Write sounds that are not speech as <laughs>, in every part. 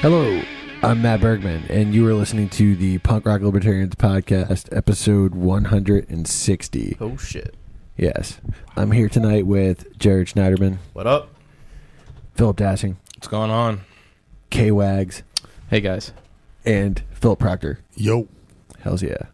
Hello, I'm Matt Bergman, and you are listening to the Punk Rock Libertarians podcast, episode 160. Oh shit. Yes, I'm here tonight with Jared Schneiderman, What up? Philip Dassing, What's going on? K Wags, Hey guys. and Philip Proctor. Yo. Hells yeah,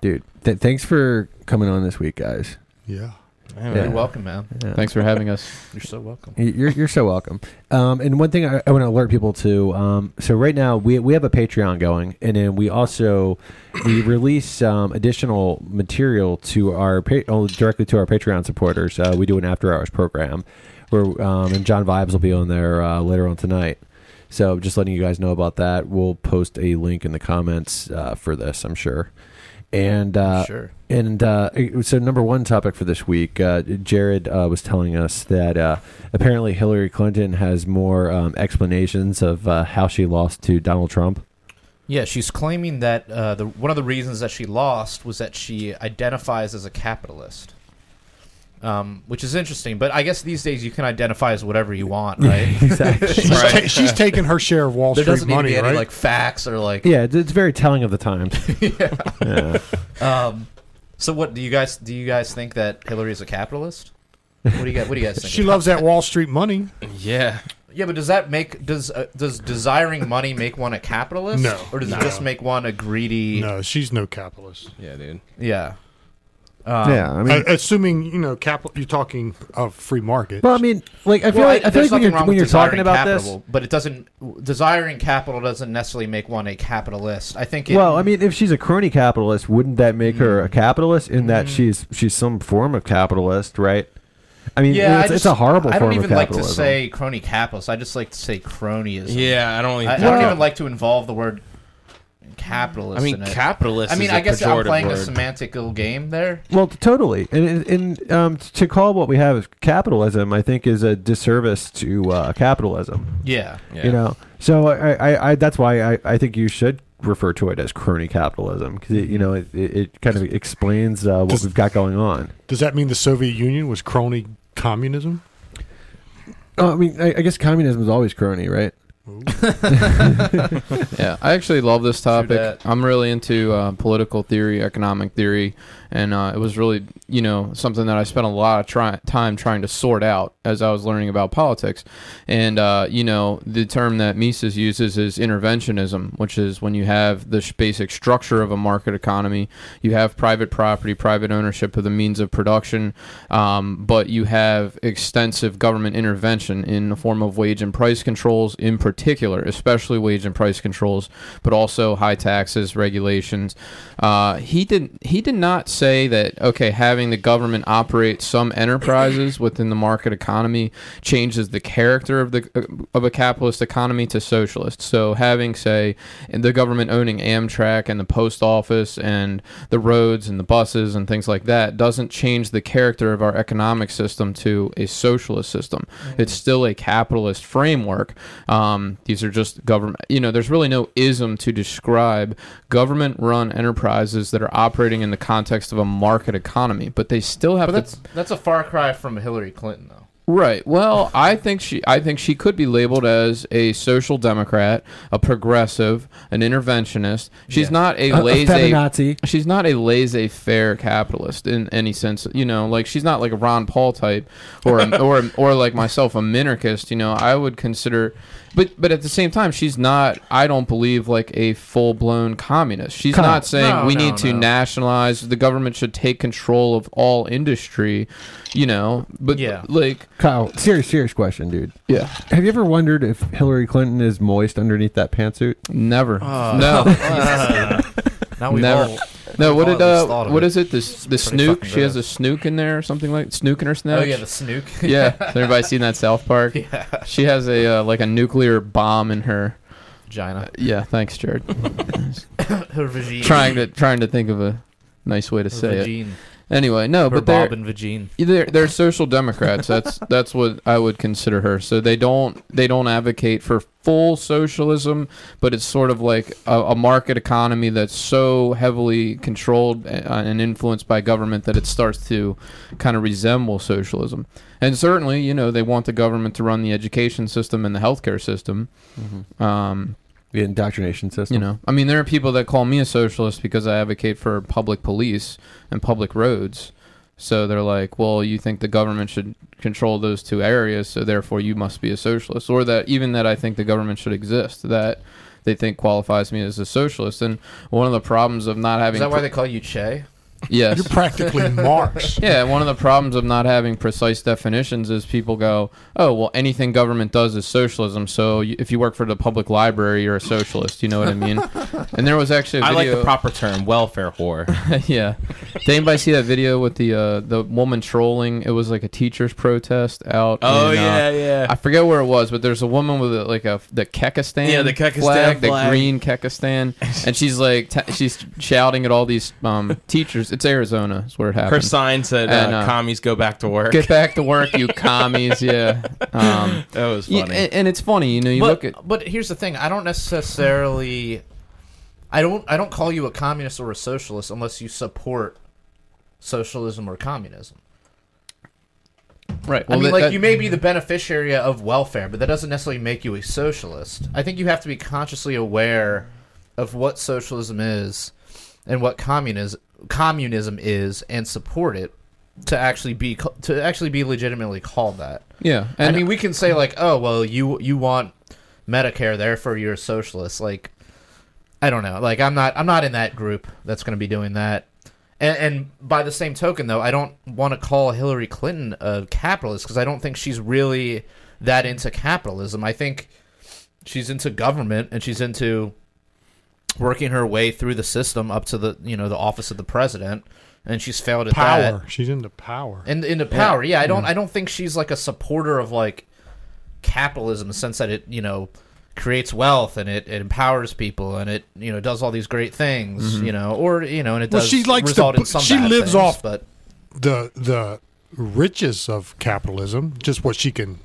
dude. Th- thanks for coming on this week, guys. Yeah. Man, Yeah. You're welcome, man. Yeah. Thanks for having us. <laughs> You're so welcome. You're you're so welcome. Um, and one thing I, I want to alert people to. Um, so right now we we have a Patreon going, and then we also we release um, additional material to our pa- oh, directly to our Patreon supporters. Uh, we do an after hours program where um, and John Vibes will be on there uh, later on tonight. So just letting you guys know about that. We'll post a link in the comments uh, for this. I'm sure. And uh, sure. and uh, so, number one topic for this week, uh, Jared uh, was telling us that uh, apparently Hillary Clinton has more um, explanations of uh, how she lost to Donald Trump. Yeah, she's claiming that uh, the one of the reasons that she lost was that she identifies as a capitalist. Um, which is interesting, but I guess these days you can identify as whatever you want, <laughs> right? exactly. She's, ta- she's taking her share of Wall there Street doesn't need to money, be any right? like facts or like. yeah, it's, it's very telling of the times. <laughs> yeah. Um, so what do you guys do? You guys think that Hillary is a capitalist? What do you guys? What do you guys think? she loves that Wall Street money. Yeah. Yeah, but does that make does uh, does desiring money make one a capitalist? No, or does no. it just make one a greedy? No, she's no capitalist. Yeah, dude. Yeah. Um, yeah, I mean, Uh, assuming you know, capital. You're talking of free market. well, I mean, like I feel Well, like I feel like when you're when you're talking desiring about this. but it doesn't desiring capital doesn't necessarily make one a capitalist. I think. It, Well, I mean, if she's a crony capitalist, wouldn't that make her a capitalist in that she's she's some form of capitalist, right? I mean, yeah, it's, I it's a horrible I form don't even of like to capitalism. say crony capitalist. I just like to say cronyism. Yeah, I don't. I, I don't even like to involve the word capitalist. I mean, in it. capitalist. I mean, is a I guess I'm playing a word. semantic little game there. Well, totally, and and, and um, to call what we have as capitalism, I think, is a disservice to uh, capitalism. Yeah. Yeah. You know, so I, I, I that's why I, I think you should refer to it as crony capitalism because you know it, it, it kind of explains uh, what Does- we've got going on. Does that mean the Soviet Union was crony communism? Oh, I mean, I, I guess communism is always crony, right? <laughs> Yeah, I actually love this topic. I'm really into uh, political theory, economic theory, and uh, it was really, you know, something that I spent a lot of try- time trying to sort out as I was learning about politics. And uh, you know, the term that Mises uses is interventionism, which is when you have the sh- basic structure of a market economy, you have private property, private ownership of the means of production, um, but you have extensive government intervention in the form of wage and price controls, in particular, especially wage and price controls, but also high taxes, regulations. Uh, he did he did not say that okay, having the government operate some enterprises within the market economy changes the character of the of a capitalist economy to socialist. So having say the government owning Amtrak and the post office and the roads and the buses and things like that doesn't change the character of our economic system to a socialist system. It's still a capitalist framework. Um, these are just government. You know, there's really no ism to describe government-run enterprises that are operating in the context of a market economy, but they still have But to that's that's a far cry from Hillary Clinton, though. Right. Well, I think she I think she could be labeled as a social democrat, a progressive, an interventionist. She's Yeah. not a A, a laissez feminazi. She's not a laissez-faire capitalist in any sense. You know, like she's not like a Ron Paul type or a, or or like myself a minarchist, you know. I would consider but but at the same time she's not I don't believe like a full-blown communist. She's Come on. not saying No, we no, need to no. nationalize the government should take control of all industry, you know. But Yeah. like Kyle, serious, serious question, dude. yeah. Have you ever wondered if Hillary Clinton is moist underneath that pantsuit? Never. Oh. no. <laughs> Uh, Now we Never. all No. What did uh? What is it? This the snuke. She has a snuke in there or something like snuke in her snatch. Oh yeah, the snuke. <laughs> yeah. Has everybody seen that South Park? <laughs> yeah. She has a uh, like a nuclear bomb in her. Vagina. Yeah. Thanks, Jared. <laughs> Her vagina. trying to trying to think of a nice way to Her say it. Vagine. Anyway, no, Or but they're Bob and Vagine. they're, they're social democrats. That's <laughs> that's what I would consider her. So they don't they don't advocate for full socialism, but it's sort of like a, a market economy that's so heavily controlled uh, and influenced by government that it starts to kind of resemble socialism. And certainly, you know, they want the government to run the education system and the healthcare system. Um, The indoctrination system. you know, I mean, there are people that call me a socialist because I advocate for public police and public roads. So they're like, well, you think the government should control those two areas, so therefore you must be a socialist. Or that even that I think the government should exist, that they think qualifies me as a socialist. And one of the problems of not having Is that why they call you Che? Yes, You're practically Marx. <laughs> yeah, one of the problems of not having precise definitions is people go, "Oh, well, anything government does is socialism." So y- if you work for the public library, you're a socialist. You know what I mean? <laughs> and there was actually I like the proper term, welfare whore. <laughs> yeah. Did anybody see that video with the uh, the woman trolling? It was like a teachers' protest out. Oh in, uh, yeah, yeah. I forget where it was, but there's a woman with a, like a the Kekistan, Yeah, the Kekistan flag, the green Kekistan, and she's like t- she's shouting at all these um, teachers. It's Arizona, is where it happened. Her sign said, And, uh, uh, "Commies go back to work." Get back to work, you commies! Yeah, <laughs> um, that was yeah, funny. and, and it's funny, you know. You but, look at but here's the thing: I don't necessarily, I don't, I don't call you a communist or a socialist unless you support socialism or communism. right. I mean, that- like that- you may be the beneficiary of welfare, but that doesn't necessarily make you a socialist. I think you have to be consciously aware of what socialism is and what communism communism is, and support it to actually be to actually be legitimately called that. yeah, I mean, we can say like, oh, well, you you want Medicare, therefore you're a socialist. Like, I don't know. Like, I'm not I'm not in that group that's going to be doing that. And, and by the same token, though, I don't want to call Hillary Clinton a capitalist because I don't think she's really that into capitalism. I think she's into government and she's into working her way through the system up to the you know the office of the president, and she's failed at that Power. She's into power. and into power. Yeah, I don't. I don't think she's like a supporter of like capitalism in the sense that it you know creates wealth and it, it empowers people and it you know does all these great things mm-hmm. you know or you know and it Well, does she likes to in some she lives things, off- but the the riches of capitalism, just what she can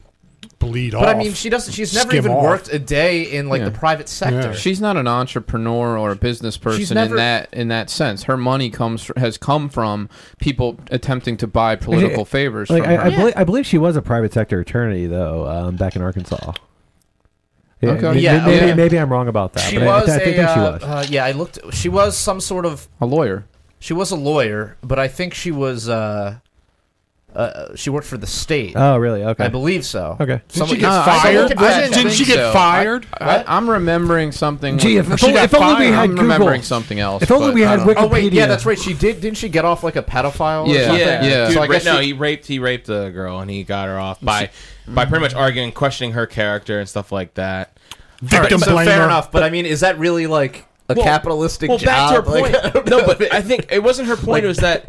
bleed off. but I mean she doesn't she's never even off. worked a day in like Yeah. the private sector Yeah. She's not an entrepreneur or a business person never- in that in that sense. Her money comes has come from people attempting to buy political favors Like from I, her. I, believe, I believe she was a private sector attorney though, um, back in Arkansas. Yeah, Okay. Yeah, maybe, okay. maybe I'm wrong about that. she but I- was I, think, a think she uh, was. uh, yeah I looked she was some sort of a lawyer. she was a lawyer but I think she was uh, uh she worked for the state oh, really? Okay. I believe so Okay. Did she Somebody- get No, I- fired? someone can fact Didn't check. she get so. fired? I, I'm remembering something. Gee, if, if, she only, got if only we fired. had I'm remembering something else. If only but we I had don't- Wikipedia. Oh wait, yeah, that's right. She did. Didn't she get off like a pedophile? Or Yeah, something? yeah, yeah. Dude, So I ra- guess no, she- he raped he raped the girl and he got her off by by pretty much arguing, questioning her character and stuff like that. Victim so blamer. fair enough. But I mean, is that really like a Well- capitalistic Well, back to her Like, point. <laughs> I don't no, know. but I think it wasn't her <laughs> point. It was that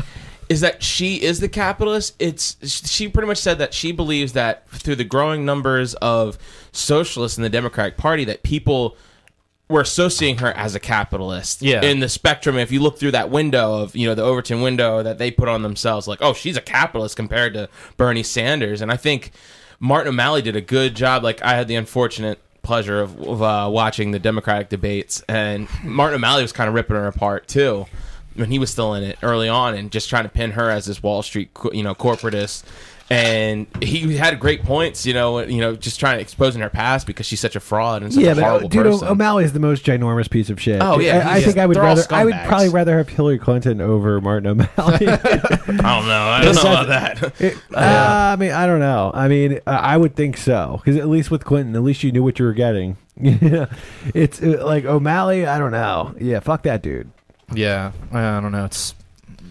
is that she is the capitalist. It's she pretty much said that she believes that through the growing numbers of socialists in the Democratic Party, that people were associating her as a capitalist. Yeah. In the spectrum, if you look through that window of you know the Overton window that they put on themselves, like oh she's a capitalist compared to Bernie Sanders, and I think Martin O'Malley did a good job. Like I had the unfortunate pleasure of, of uh, watching the Democratic debates, and Martin O'Malley was kind of ripping her apart too when he was still in it early on, and just trying to pin her as this Wall Street, you know, corporatist. And he had great points, you know, you know, just trying to exposing her past because she's such a fraud and such Yeah, a but uh, dude, person. is the most ginormous piece of shit. Oh, yeah, I, I think. I would rather. I would probably rather have Hillary Clinton over Martin O'Malley. <laughs> I don't know. I don't know about that. It- uh, <laughs> I mean, I don't know. I mean, uh, I would think so because at least with Clinton, at least you knew what you were getting. Yeah, <laughs> it's uh, like O'Malley. I don't know. Yeah, fuck that dude. Yeah, I don't know. It's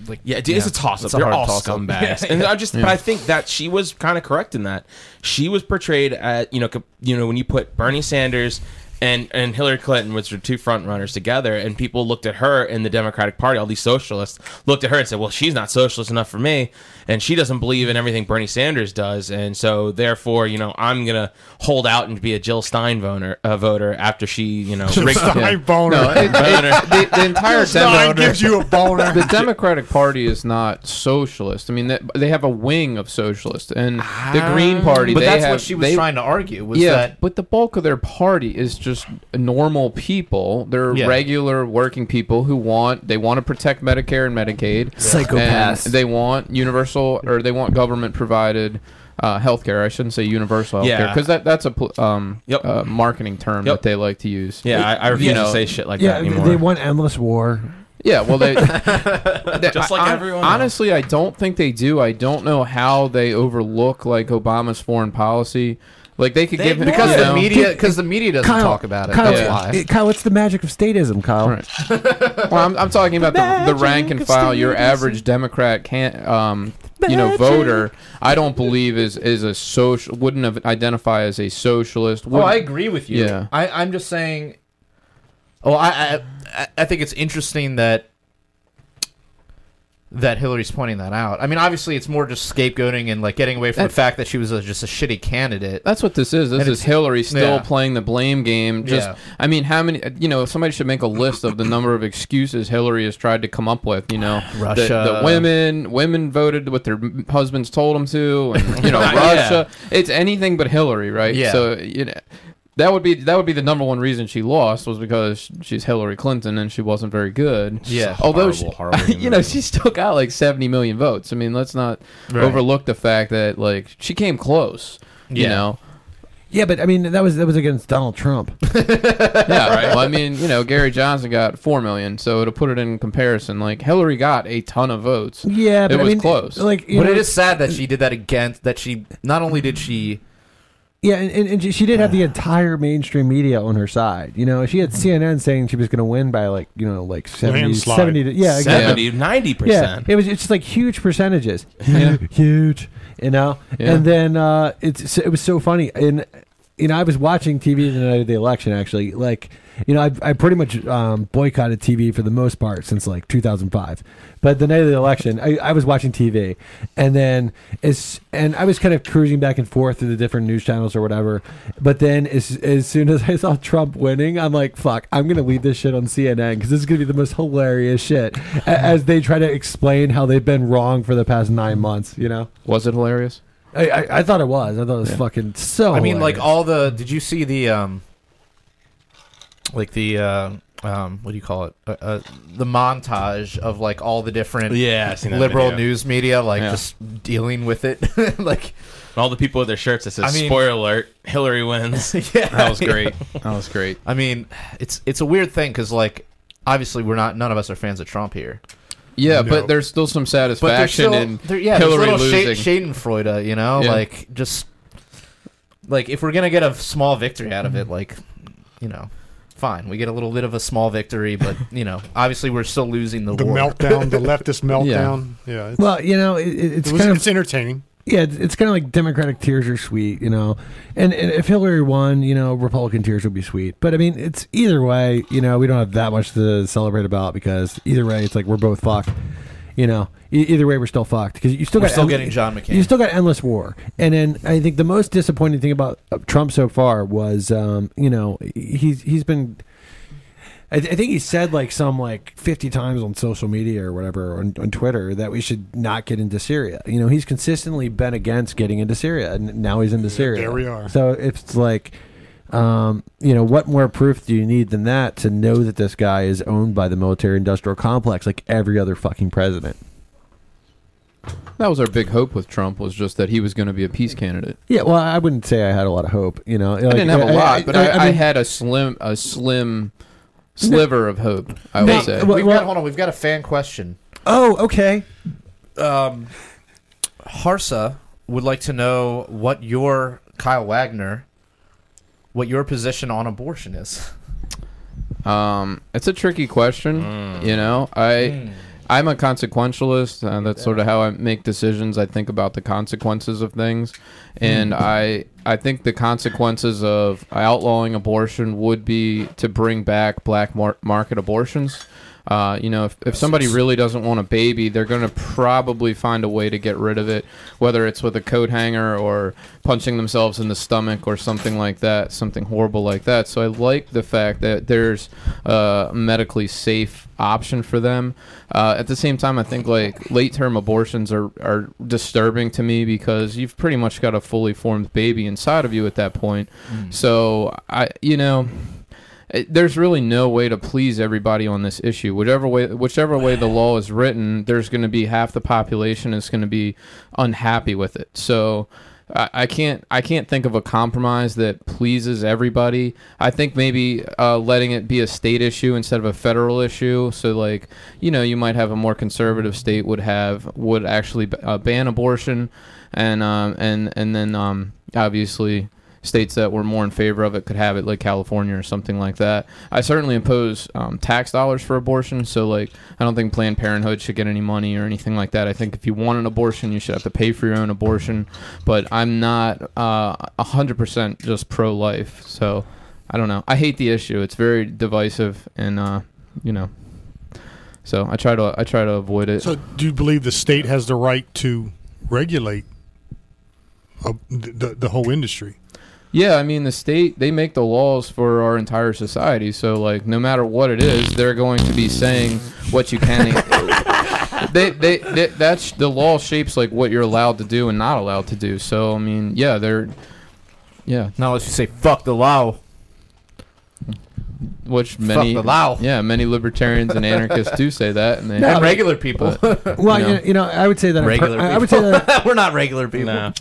like Yeah, dude, it's a toss up. It's a They're all toss-up. scumbags, <laughs> and I just, but I think that she was kind of correct in that she was portrayed at, you know, co- you know, when you put Bernie Sanders and and Hillary Clinton was her two front runners together, and people looked at her in the Democratic Party. All these socialists looked at her and said, "Well, she's not socialist enough for me, and she doesn't believe in everything Bernie Sanders does, and so therefore, you know, I'm gonna hold out and be a Jill Stein voter, uh, voter after she, you know, rigged Stein boner. No, it, it, the, the <laughs> entire Stein Demo- gives you a boner. the Democratic Party is not socialist. I mean, they, they have a wing of socialist, and the Green Party. But they that's have, what she was they- trying to argue was yeah, that but the bulk of their party is just normal people. They're Yeah. regular working people who want they want to protect Medicare and Medicaid. Psychopaths. And they want universal or they want government provided uh, health care. I shouldn't say universal health care Yeah. because that that's a pl- um, Yep. uh, marketing term Yep. that they like to use. Yeah, I, I refuse You to say shit like yeah, that anymore. they want endless war. Yeah, well, they, <laughs> they- Just like I- everyone else. Honestly, I don't think they do. I don't know how they overlook like Obama's foreign policy. Like they could They give him because you the know, media because the media doesn't Kyle, talk about it. Kyle, That's Yeah. why. it- Kyle, what's the magic of statism, Kyle? Right. <laughs> well, I'm, I'm talking about the, the rank and file. Your average Democrat can't, um, you know, voter. I don't believe is is a social. Wouldn't have identify as a socialist. Oh, wouldn't- I agree with you. Yeah. I, I'm just saying. Oh, I, I I- I think it's interesting that that Hillary's pointing that out. I mean, obviously, it's more just scapegoating and like getting away from That- the fact that she was a, just a shitty candidate. That's what this is. This And is Hillary still yeah. playing the blame game. Just, Yeah. I mean, how many? You know, somebody should make a list of the <coughs> number of excuses Hillary has tried to come up with. You know, Russia. the, women, women voted what their husbands told them to, and you know, <laughs> Yeah. Russia. It's anything but Hillary, right? Yeah. So you know. That would be that would be the number one reason she lost was because she's Hillary Clinton and she wasn't very good. Yeah. Although Horrible, she, horrible <laughs> you know she still got like seventy million votes. I mean, let's not Right. overlook the fact that like she came close. You Yeah. know, Yeah, but I mean that was that was against Donald Trump. <laughs> yeah. Right. Well, I mean, you know, Gary Johnson got four million, so to put it in comparison, like Hillary got a ton of votes. Yeah, but It I was mean, close. Like, you But know, it is sad that she did that against that she not only did she Yeah, and, and, and she- she did have the <sighs> entire mainstream media on her side. You know, she had CNN saying she was going to win by like you know like 70, Landslide. 70 to, yeah, exactly. 70, 90 Yeah, it was it's just like huge percentages, Yeah. <laughs> huge, you know. Yeah. And then uh, it's it was so funny, and you know I was watching TV the night of the election. Actually, like you know I I pretty much um, boycotted TV for the most part since like 2005. But the night of the election, I, I was watching TV, and then as and I was kind of cruising back and forth through the different news channels or whatever. But then as as soon as <laughs> I saw Trump winning, I'm like, fuck, I'm gonna leave this shit on CNN because this is gonna be the most hilarious shit as they try to explain how they've been wrong for the past nine months. You know, Was it hilarious? I I, I thought it was. I thought it was Yeah. fucking so. I mean, like hilarious. all the. Did you see the um, like the uh, um, what do you call it? Uh, uh, the montage of like all the different Yeah, I seen that liberal video. news media, like Yeah. just dealing with it, <laughs> like All the people with their shirts that says I mean- "Spoiler alert: Hillary wins." <laughs> yeah, That was great. <laughs> that was great. I mean, it's it's a weird thing because like obviously we're not none of us are fans of Trump here, Yeah, No. but there's still some but satisfaction still in there, yeah, Hillary there's little losing. Scha- Schadenfreude, you know, Yeah. like just like if we're gonna get a small victory out of it, like you know. Fine, we get a little bit of a small victory, but you know, obviously we're still losing the, world. the war. meltdown, the <laughs> leftist meltdown. Yeah, it's, well, you know, it, it- it's it was, kind of it's entertaining. Yeah, it's, kind of like Democratic tears are sweet, you know. And, and if Hillary won, you know, Republican tears would be sweet. But I mean, it's either way, you know, we don't have that much to celebrate about because either way, it's like we're both fucked. You know, e- either way, we're still fucked because you still We're got still en- getting John McCain. You still got endless war, and then I think the most disappointing thing about Trump so far was, um, you know, he's he's been. I, th- I think he said like some like 50 times on social media or whatever on, on Twitter that we should not get into Syria. You know, he's consistently been against getting into Syria, and now he's into Syria. there we are. So it's like, um, you know, what more proof do you need than that to know that this guy is owned by the military-industrial complex like every other fucking president? That was our big hope with Trump was just that he was going to be a peace candidate. Yeah, well, I wouldn't say I had a lot of hope. You know, I didn't have a lot, but I, I, mean- had a slim, a slim sliver of hope. I would say. well- we've got hold on, we've got a fan question. Oh, okay. Um, Harsa would like to know what your Kyle Wagner, what your position on abortion is. Um, it's a tricky question. Mm. You know, I Hmm. I'm a consequentialist. Uh, that's sort of how I make decisions. I think about the consequences of things, and I I think the consequences of outlawing abortion would be to bring back black mar- market abortions. Uh, you know, if, if somebody really doesn't want a baby, they're going to probably find a way to get rid of it, whether it's with a coat hanger or punching themselves in the stomach or something like that, something horrible like that. So I like the fact that there's a medically safe option for them. Uh, at the same time, I think like late term abortions are, are disturbing to me because you've pretty much got a fully formed baby inside of you at that point. So I, you know, it- there's really no way to please everybody on this issue. Whichever way, whichever way the law is written, there's going to be half the population is going to be unhappy with it. So I, I can't, I can't think of a compromise that pleases everybody. I think maybe uh, letting it be a state issue instead of a federal issue. So like, you know, you might have a more conservative state would have would actually uh, ban abortion, and um, and and then um, obviously states that were more in favor of it could have it, like California or something like that. I certainly oppose um, tax dollars for abortion, so like I don't think Planned Parenthood should get any money or anything like that. I think if you want an abortion, you should have to pay for your own abortion. But I'm not uh, hundred percent just pro-life, so I don't know. I hate the issue. It's very divisive, and uh, you know. So I try to I try to avoid it. So, do you believe the state has the right to regulate uh, the the whole industry? Yeah, I mean the state they make the laws for our entire society. So like no matter what it is, they're going to be saying what you can. <laughs> they, they they that's the law shapes like what you're allowed to do and not allowed to do. So I mean, yeah, they're yeah, Not unless you say fuck the law. which many fuck the law. yeah many libertarians and anarchists do say that, and they <laughs> and regular people. Well, You you know. know, you know, I would say that I'm per- regular I people. I would say that <laughs> We're not regular people. No.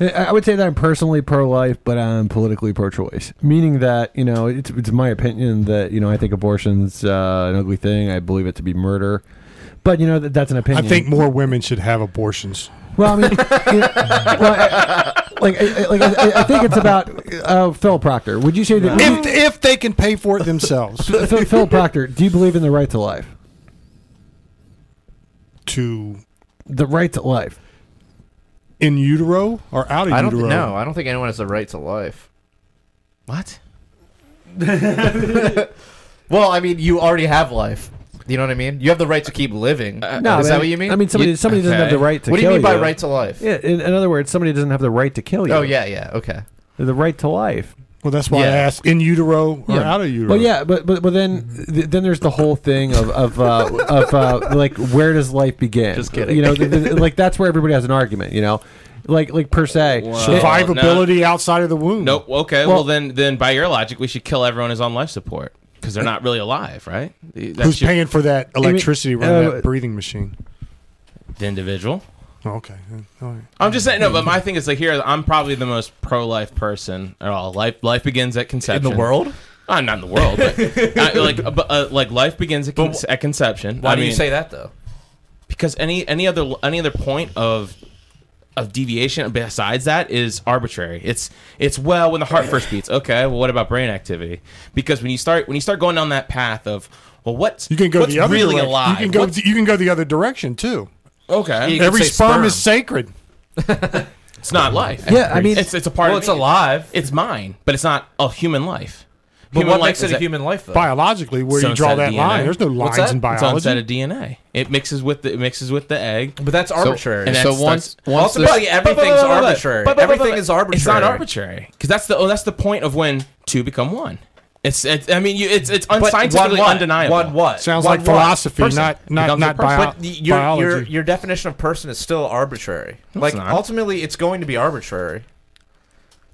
I would say that I'm personally pro-life, but I'm politically pro-choice. Meaning that you know, it's, it's my opinion that you know I think abortion's uh, an ugly thing. I believe it to be murder, but you know that, that's an opinion. I think more women should have abortions. Well, I mean, <laughs> you know, well, I, like, I, like I, I think it's about uh, Phil Proctor. Would you say that? If if they can pay for it themselves, Phil, Phil Proctor, do you believe in the right to life? to The right to life. In utero or out of I don't utero. know. I don't think anyone has the right to life. What? <laughs> <laughs> Well, I mean, you already have life. You know what I mean? You have the right to keep living. Uh, no, is I that what you mean? I mean, somebody You- somebody doesn't have okay. the right to. what do you kill mean by right to life? Yeah, in, in other words, somebody doesn't have the right to kill oh, you. Oh yeah, yeah. Okay. the right to life. Well, that's why I Yeah. asked in utero or Yeah. out of utero. Well, yeah, but but but then th- then there's the whole thing of of uh, of uh, like where does life begin? Just kidding. You know, th- th- like that's where everybody has an argument. You know, like like per se. Wow. It- survivability outside of the womb. Nope. Okay. Well, Well- then, then by your logic, we should kill everyone who's on life support because they're not really alive, right? That's Who's your- paying for that electricity running uh, that breathing machine? the individual? Oh, okay. All right. I'm just saying. No, but my thing is like here. I'm probably the most pro-life person at all. Life, life begins at conception. In the world? I'm not in the world, but <laughs> uh, like, uh, but, uh, like life begins at, con- at conception. Why I do mean, you say that though? because any any other any other point of of deviation besides that is arbitrary. It's it's well when the heart first beats. Okay, well what about brain activity? Because when you start when you start going down that path of well what's You can go what's the other really direction. alive? You can go. What's- You can go the other direction too. Okay, You can Every say sperm, sperm. is sacred. <laughs> it's not life. Yeah, I mean, it's it's a part. Well, of it's me. alive. It's mine, but it's not a human life. But Human what life makes it is a a- human life though? Biologically, where So you draw that of DNA? line, there's no What's lines that? in It's on biology. set of DNA. It mixes with the it mixes with the egg. But that's arbitrary. and so that's- once that's- once the, Ultimately, everything's arbitrary. But- but- but- Everything is arbitrary. It's not arbitrary because that's the oh, that's the point of when two become one. It's, it's I mean you, it's it's But unscientifically one what? undeniable. One what? Sounds One like what? philosophy, Person. not not not bio- But y- your, biology. your your definition of person is still arbitrary. like not. ultimately, it's going to be arbitrary.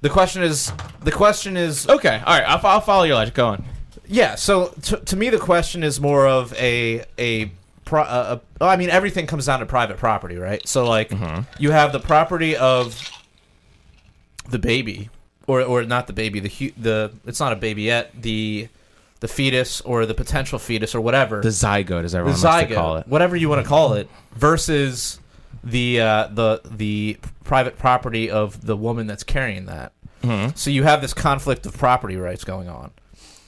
The question is, the question is, Okay, all right, I'll, I'll follow your logic. Go on. yeah. So to, to me, the question is more of a a. Pro, uh, uh, I mean, everything comes down to private property, right? So like, you have the property of the baby, or or not the baby, the the it's not a baby yet, the the fetus or the potential fetus or whatever. The zygote, as the everyone likes to call it. whatever you want to call it, versus the uh, the the private property of the woman that's carrying that. Mhm. So you have this conflict of property rights going on.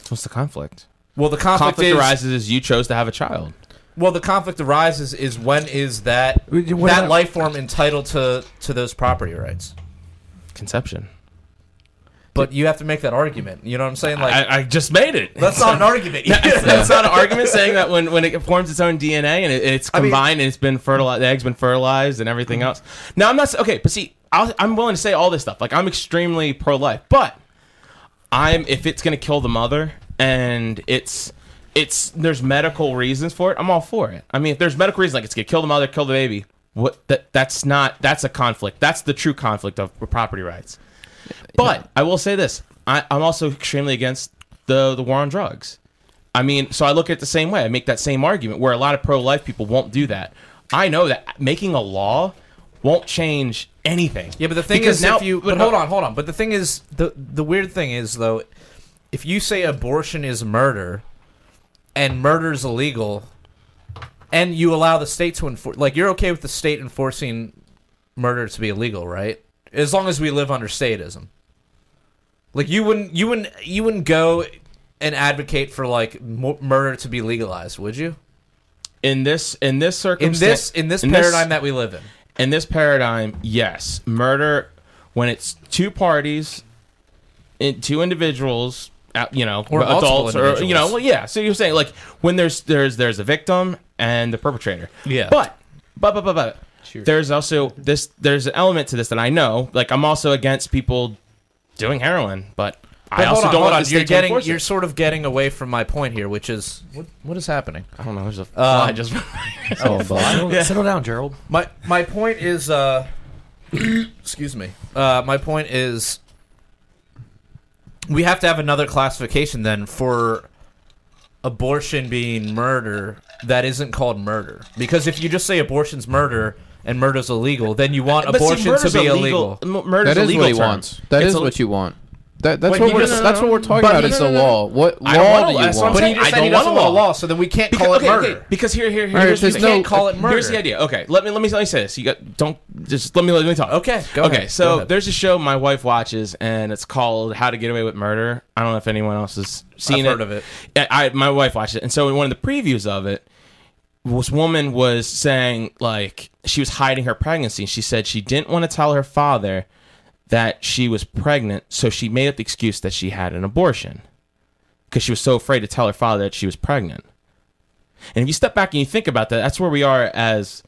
What's the conflict? Well, the conflict, Conflict is arises as you chose to have a child. Well, the conflict arises is when is that What that about- life form entitled to to those property rights? Conception. But you have to make that argument. You know what I'm saying? Like I, I just made it. that's not an argument. <laughs> <laughs> That's not an argument saying that when, when it forms its own DNA and it, it's I mean- combined and it's been fertilized, the egg's been fertilized and everything mm-hmm. else. Now I'm not okay, but see, I'll, I'm willing to say all this stuff. Like I'm extremely pro life, but I'm if it's going to kill the mother and it's it's there's medical reasons for it, I'm all for it. I mean, if there's medical reasons like it's to kill the mother, kill the baby, what that that's not that's a conflict. That's the true conflict of property rights. But I will say this: I, I'm also extremely against the the war on drugs. I mean, so I look at it the same way. I make that same argument where a lot of pro life people won't do that. I know that making a law won't change anything. Yeah, but the thing Because is, now- if you but but hold on, hold on. But the thing is, the the weird thing is though, if you say abortion is murder, and murder is illegal, and you allow the state to enforce, like you're okay with the state enforcing murder to be illegal, right? As long as we live under statism. Like you wouldn't, you wouldn't, you wouldn't go and advocate for like mo- murder to be legalized, would you? in this in this circumstance In this in this paradigm that we live in. in this paradigm, yes, murder when it's two parties, in, two individuals, uh, you know, Or adults, or you know, well, yeah. So you're saying like when there's there's there's a victim and the perpetrator. Yeah. But but but but but there's also this there's an element to this that I know. Like I'm also against people doing heroin, but. I also on, don't want on. the You're state to getting, you're it. sort of getting away from my point here, which is what, what is happening. I don't know. There's a Um, just. <laughs> Oh, settle, <laughs> settle down, Gerald. My my point is, uh, <coughs> excuse me. Uh, my point is, we have to have another classification then for abortion being murder that isn't called murder. Because if you just say abortion's murder and murder's illegal, then you want But see, abortion to be a illegal. legal- m- Murder's That a is legal what he term. wants. That It's is a- what you want. That, that's But what we're just- that's what we're talking about. It's the no, no. law. What I law wanna- do you that's want? But he just I said don't he doesn't want a want a law. law, so then we can't Because, call okay, it murder. okay, because here, here, here All right, here's there's the can't call it murder. Here's the idea. Okay, let me let me let me say this. You got don't just let me let me talk. Okay, go okay, ahead. Go so ahead. there's a show my wife watches, and it's called How to Get Away with Murder. I don't know if anyone else has seen I've it. heard of it. I, I my wife watched it, and so in one of the previews of it, this woman was saying like she was hiding her pregnancy. She said she didn't want to tell her father that she was pregnant, so she made up the excuse that she had an abortion because she was so afraid to tell her father that she was pregnant. And if you step back and you think about that, that's where we are as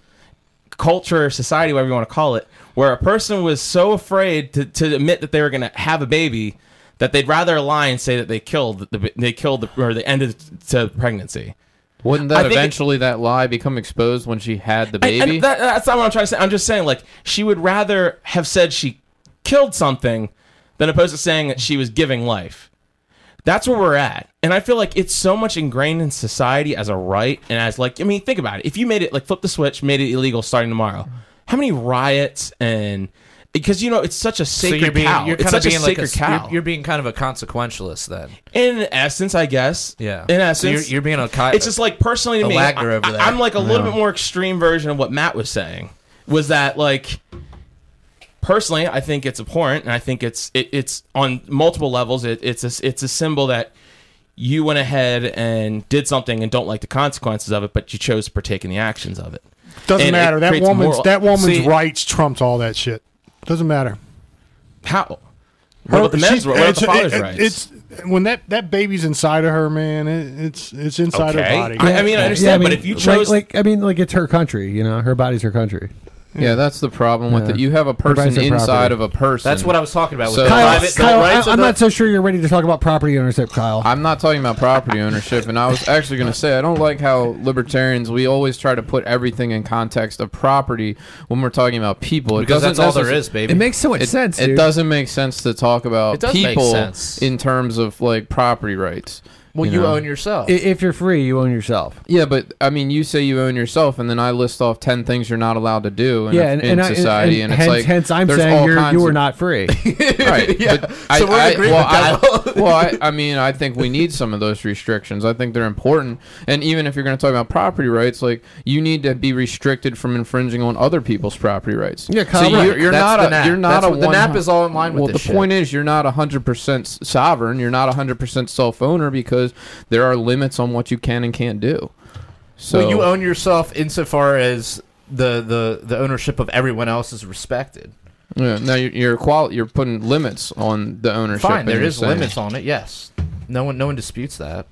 culture, society, whatever you want to call it, where a person was so afraid to, to admit that they were going to have a baby that they'd rather lie and say that they killed the, they killed the, or they ended to pregnancy. Wouldn't that think it- eventually that lie become exposed when she had the baby? that- that's not what I'm trying to say. I'm just saying, like, she would rather have said she killed something than opposed to saying that she was giving life. That's where we're at. And I feel like it's so much ingrained in society as a right and as, like, I mean, think about it. If you made it, like, flip the switch, made it illegal starting tomorrow, how many riots and. Because, you know, it's such a So sacred you're being, cow. you're it's kind of such being a like a, sacred cow. You're, you're being kind of a consequentialist then. in essence, I guess. Yeah. In So essence. you're, you're being a. Ki- it's just like personally to me, I, over there. am like a little bit more extreme version of what Matt was saying. Was that like personally? I think it's abhorrent, and I think it's it, it's on multiple levels. It, it's a it's a symbol that you went ahead and did something and don't like the consequences of it, but you chose to partake in the actions of it. Doesn't And it matter. That creates woman's moral- that woman's See- rights trumps all that shit. Doesn't matter. How? What about the men's? She's- What about the father's it- rights? It's when that that baby's inside of her, man. It, it's it's inside Okay. her body. I- I mean, I understand, but if you chose- like, like, I mean, like, it's her country. You know, her body's her country. Yeah, that's the problem with Yeah. it. You have a person Everybody's their inside property. of a person. That's what I was talking about. With So- the Kyle, private Kyle rights I, of am the- not so sure you're ready to talk about property ownership, Kyle. I'm not talking about property ownership, and I was actually going to say I don't like how libertarians we always try to put everything in context of property when we're talking about people. It because that's doesn't all there necess- is, baby. it makes so much It, sense. it dude. doesn't make sense to talk about It does make people sense. in terms of like property rights. Well, you you, know. own yourself. If you're free, you own yourself. Yeah, but I mean, you say you own yourself, and then I list off ten things you're not allowed to do in, yeah, and, in and, I- society, and, and, it's hence, like hence I'm saying you're you are of- not free. <laughs> <laughs> right. Yeah. But I, So we're in I, agreement, well, I, well, I, I mean, I think we need some of those restrictions. I think they're important. And even if you're going to talk about property rights, like you need to be restricted from infringing on other people's property rights. Yeah, Kyle, so right. you're, you're not a nap. you're not That's a what- the nap is all in line with Well, the shit. point is, you're not 100 percent sovereign. You're not 100 percent self owner because there are limits on what you can and can't do. So well, you own yourself insofar as the, the, the ownership of everyone else is respected. yeah, now you're you're, quali- you're putting limits on the ownership. Fine, there is saying- limits on it. Yes, no one no one disputes that.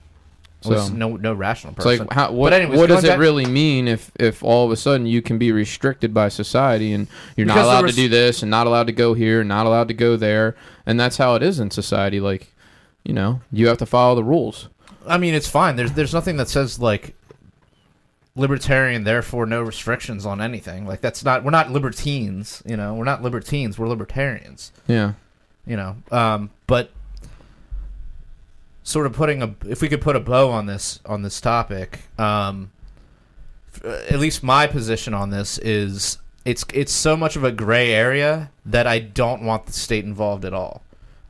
So- no no rational person. like how, what, But anyways, what does going it really mean if if all of a sudden you can be restricted by society and you're not Because there allowed was- to do this and not allowed to go here, and not allowed to go there, and that's how it is in society. Like, you know, you have to follow the rules. I mean, it's fine. There's there's nothing that says like libertarian, therefore no restrictions on anything. Like that's not we're not libertines. You know, we're not libertines. We're libertarians. Yeah, You know, um, but sort of putting a if we could put a bow on this on this topic, um, f- at least my position on this is it's it's so much of a gray area that I don't want the state involved at all.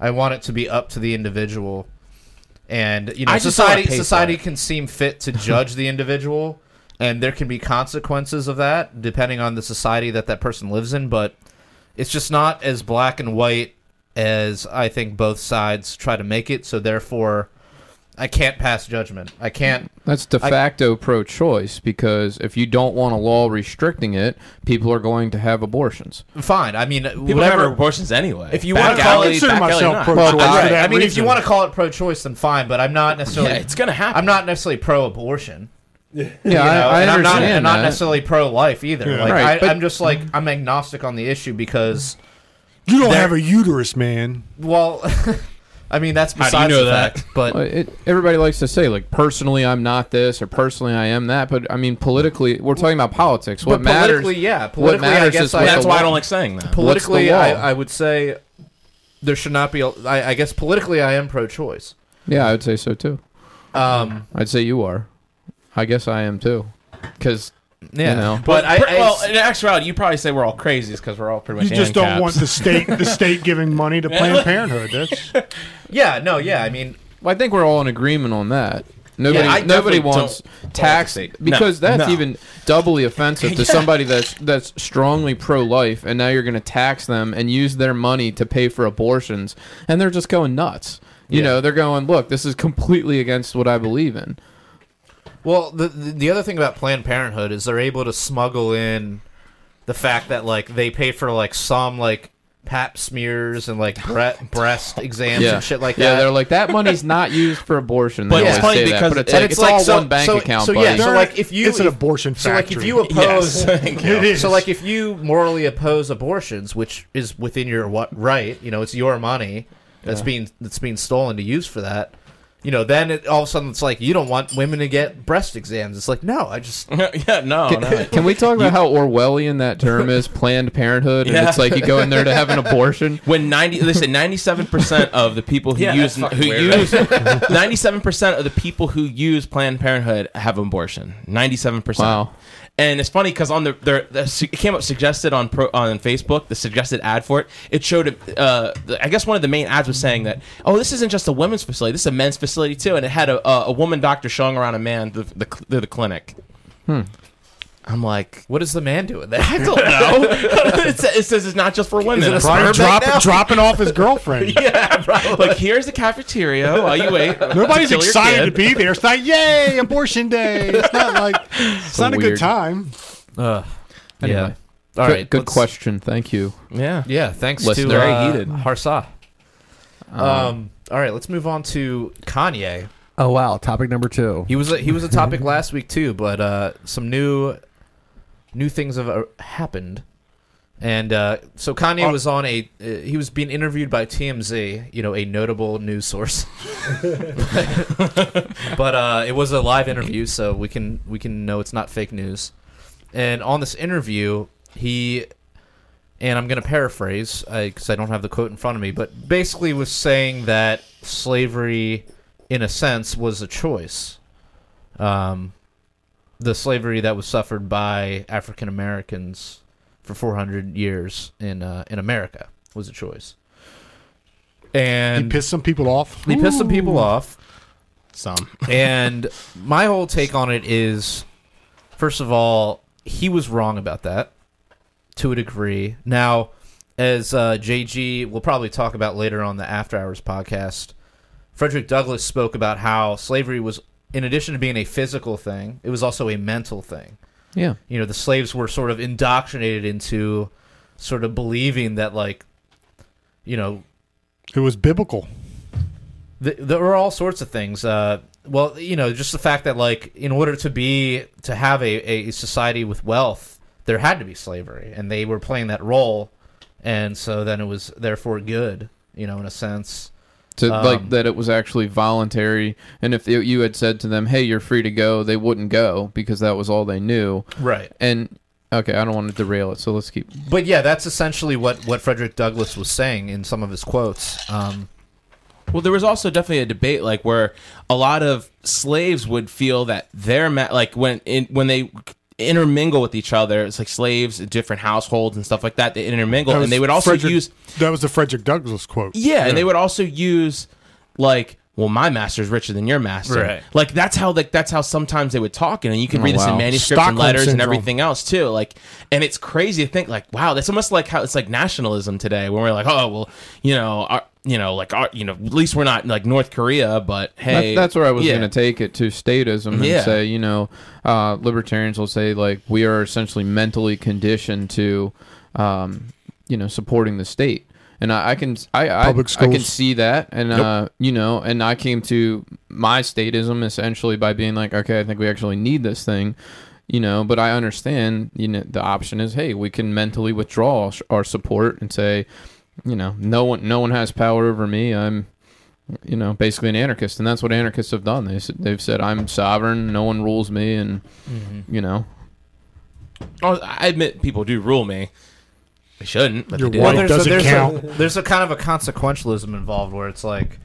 I want it to be up to the individual, and you know, I just don't wanna society society can seem fit to judge the individual, and there can be consequences of that depending on the society that that person lives in. But it's just not as black and white as I think both sides try to make it. So therefore, I can't pass judgment. I can't. that's de I- facto pro-choice because if you don't want a law restricting it, people are going to have abortions. Fine. I mean, People whatever. have abortions anyway. If you Back wanna call- alley- I consider myself pro-choice Well, Right. I mean, if you want to call it pro-choice, then fine. But I'm not necessarily. Yeah, it's gonna happen. I'm not necessarily pro-abortion. Yeah, you know, I, I and I'm not, understand and not necessarily pro-life either. Yeah. Like Right, I, but- I'm just like I'm agnostic on the issue because, you don't have a uterus, man. well, <laughs> I mean that's How do you besides know the that? fact. But Well, it, everybody likes to say like personally I'm not this or personally I am that, but I mean politically we're talking about politics. What but matters? politically, yeah, politically, I matters guess is I what That's the why I don't like saying that. politically, law? I, I would say there should not be. A, I, I guess politically, I am pro-choice. Yeah, I would say so too. Um, I'd say you are. I guess I am too. Because yeah, You know. but I, Pr- I- well, in actuality, you probably say we're all crazy because we're all pretty much. You much. just don't ANCAPs. want the state the <laughs> state giving money to Planned Parenthood. That's <laughs> yeah, no, yeah. I mean, I think we're all in agreement on that. Nobody, I nobody wants don't tax want the state- because No, that's no. even doubly offensive to <laughs> Yeah. somebody that's that's strongly pro-life, and now you're going to tax them and use their money to pay for abortions, and they're just going nuts. You Yeah. know, they're going, look, this is completely against what I believe in. Well, the, the the other thing about Planned Parenthood is they're able to smuggle in the fact that like they pay for like some like pap smears and like bre- <laughs> breast exams Yeah, and shit like that. yeah, that. they're like that money's <laughs> not used for abortion. But They it's always funny say that, because- but it's and like it's it's, like all so- one bank so- account. so buddy. yeah, so like if you it's an if- abortion so like factory. if you <laughs> oppose Yes. it is. So, like, if you morally oppose abortions, which is within your what right, you know, it's your money that's being that's being stolen to use for that. You know, then it, all of a sudden it's like you don't want women to get breast exams. It's like no, I just <laughs> yeah, no, no. <laughs> Can we talk about how Orwellian that term is? <laughs> Planned Parenthood, and Yeah. it's like you go in there to have an abortion. When ninety, listen, ninety-seven percent of the people who Yeah, use who weird. use ninety-seven percent of the people who use Planned Parenthood have an abortion. Ninety-seven percent. Wow. And it's funny because on the there the, it came up suggested on pro, on Facebook the suggested ad for it. It showed uh I guess one of the main ads was saying that oh this isn't just a women's facility this is a men's facility too and it had a a, a woman doctor showing around a man the the, the, the clinic. I'm like what is the man doing there? I don't know. <laughs> <laughs> it, sa- it says it's not just for women. it a I'm sperm drop, now? dropping off his girlfriend. <laughs> yeah, probably. Like here's the cafeteria while you wait. Nobody's to excited to be there. It's not yay abortion day. It's not like it's not a good time. Ugh. Anyway. Yeah. All good, right. good question. Thank you. Yeah. Yeah. Thanks Listener. to Very uh, heated. Harsa. Um. All right. Let's move on to Kanye. Oh wow, topic number two. He was a, he was a topic last week too, but uh, some new new things have uh, happened. And uh, so Kanye was on a uh, he was being interviewed by TMZ, you know, a notable news source. <laughs> but uh, it was a live interview, so we can we can know it's not fake news. And on this interview, he and I'm going to paraphrase because I don't have the quote in front of me, but basically was saying that slavery, in a sense, was a choice. Um, the slavery that was suffered by African Americans for 400 years in uh, in America was a choice. And he pissed some people off. he pissed some people off. Some. <laughs> And my whole take on it is, first of all, he was wrong about that to a degree. Now, as uh, JG will probably talk about later on the After Hours podcast, Frederick Douglass spoke about how slavery was in addition to being a physical thing, it was also a mental thing. Yeah. You know, the slaves were sort of indoctrinated into sort of believing that, like, you know, It was biblical. th- there were all sorts of things. Uh, well, you know, just the fact that, like, in order to be to have a, a society with wealth, there had to be slavery, and they were playing that role, and so then it was therefore good. You know, in a sense. To Um, like that it was actually voluntary, and if you had said to them, "Hey, you're free to go," they wouldn't go because that was all they knew. Right. And okay, I don't want to derail it, so let's keep. But yeah, that's essentially what, what Frederick Douglass was saying in some of his quotes. Um, Well, there was also definitely a debate, like where a lot of slaves would feel that their ma- like when in, when they intermingle with each other, it's like slaves, different households and stuff like that. They intermingle, That and they would also Frederick- use That was the Frederick Douglass quote. yeah, and they would also use like. Well, my master's richer than your master. Right. Like that's how like that's how sometimes they would talk, and you can Oh, read this in wow. manuscripts and Stockholm letters and everything else too. Like, and it's crazy to think like, wow, that's almost like how it's like nationalism today, when we're like, oh well, you know, our, you know, like our, you know, at least we're not like North Korea, but hey, That, that's where I was yeah. going to take it to statism and Yeah. say, you know, uh, libertarians will say like we are essentially mentally conditioned to, um, you know, supporting the state. And I, I can I I, I can see that, and Yep. uh, you know, and I came to my statism essentially by being like, okay, I think we actually need this thing, you know. But I understand, you know, the option is, hey, we can mentally withdraw our support and say, you know, no one no one has power over me. I'm you know, basically an anarchist, and that's what anarchists have done. They s- they've said I'm sovereign, no one rules me, and you know, Oh, I admit people do rule me. They shouldn't, but Your they do. wife there's doesn't a, there's count. A, there's a kind of a consequentialism involved where it's like,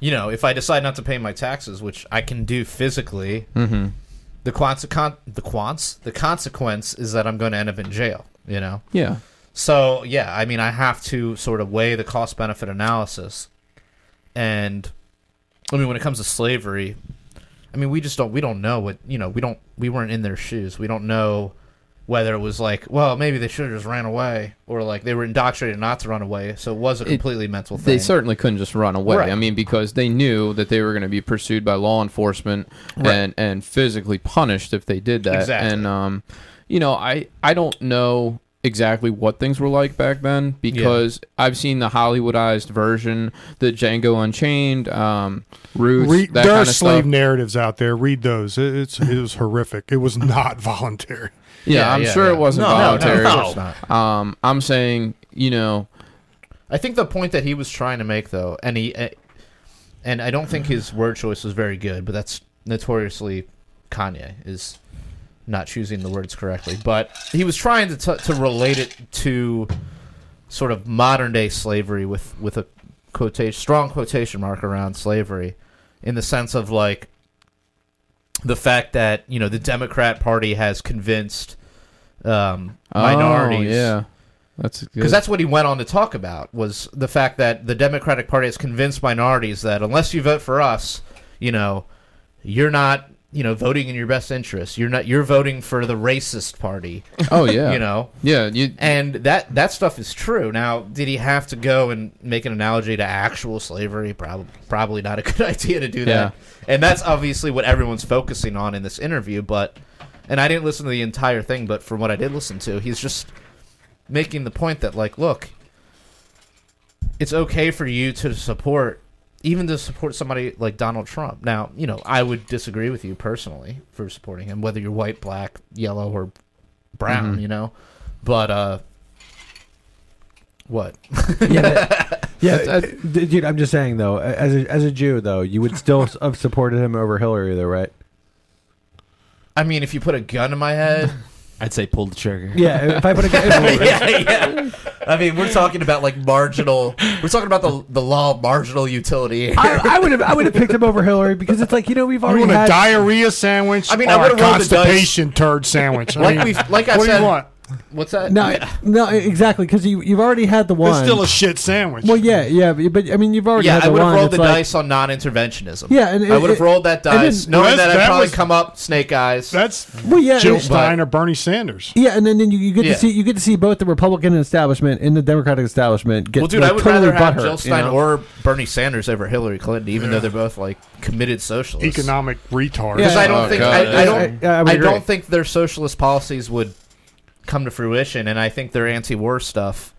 you know, if I decide not to pay my taxes, which I can do physically, hmm the consequence, the quants, the consequence is that I'm going to end up in jail. You know. yeah, So yeah, I mean, I have to sort of weigh the cost benefit analysis, and I mean, when it comes to slavery, I mean, we just don't we don't know what you know we don't we weren't in their shoes. We don't know whether it was like, well, maybe they should have just ran away, or like they were indoctrinated not to run away. So it was a It- completely mental thing. they certainly couldn't just run away. Right. I mean, because they knew that they were going to be pursued by law enforcement Right. and and physically punished if they did that. Exactly. And um, you know, I I don't know exactly what things were like back then because I've seen the Hollywoodized version, the Django Unchained, um, Roots, Read, that there kind are of slave stuff. narratives out there. Read those. It, it's it was horrific. It was not <laughs> voluntary. Yeah, Yeah, I'm yeah, sure yeah. it wasn't No, no, voluntary. no, of course not. Um, I'm saying, you know, I think the point that he was trying to make, though, and he, uh, and I don't think his word choice was very good, but that's notoriously Kanye is not choosing the words correctly. But he was trying to t- to relate it to sort of modern day slavery with with a quotation strong quotation mark around slavery, in the sense of like the fact that you know the Democrat Party has convinced um, minorities Oh, yeah, that's because that's what he went on to talk about was the fact that the Democratic Party has convinced minorities that unless you vote for us, you know, you're not, you know, voting in your best interest. You're not. You're voting for the racist party. oh yeah, You know, yeah. You and that that stuff is true. Now, did he have to go and make an analogy to actual slavery? Probably, probably not a <laughs> good idea to do that. yeah. And that's obviously what everyone's focusing on in this interview. But, and I didn't listen to the entire thing, but from what I did listen to, he's just making the point that, like, look, it's okay for you to support, even to support somebody like Donald Trump. Now, you know, I would disagree with you personally for supporting him, whether you're white, black, yellow, or brown. Mhm. You know, but uh, what? yeah, that- <laughs> yeah, uh, dude. I'm just saying though, as a, as a Jew though, you would still have supported him over Hillary, though, right? I mean, if you put a gun in my head, I'd say pull the trigger. Yeah, if I put a <laughs> yeah, yeah. I mean, we're talking about like marginal. We're talking about the the law of marginal utility. here. I, I would have I would have picked him over Hillary because it's like you know we've You already want had a diarrhea sandwich? I mean, I or a would've rolled the dice. constipation turd sandwich. I like mean, we, like I what do said, you want? What's that? No, no, exactly because you you've already had the one. It's still a shit sandwich. well, yeah, yeah, but, but I mean, you've already Yeah, had I the would have one. rolled the like- dice on non-interventionism. Yeah, and I it- would have it- rolled that and dice, then- knowing Well, that that's- I'd that probably was- come up snake eyes. That's Well, yeah, Jill it- Stein or Bernie Sanders. Yeah, and then, then you, you get Yeah. to see you get to see both the Republican establishment and the Democratic establishment get well, dude, like, I would totally rather have butthurt, Jill you Stein know? or Bernie Sanders over Hillary Clinton, even Yeah. though they're both like committed socialists. Economic retards. Because Yeah, I don't oh, think God, I, I yeah. don't I- I I, would agree. don't think their socialist policies would come to fruition, and I think their anti-war stuff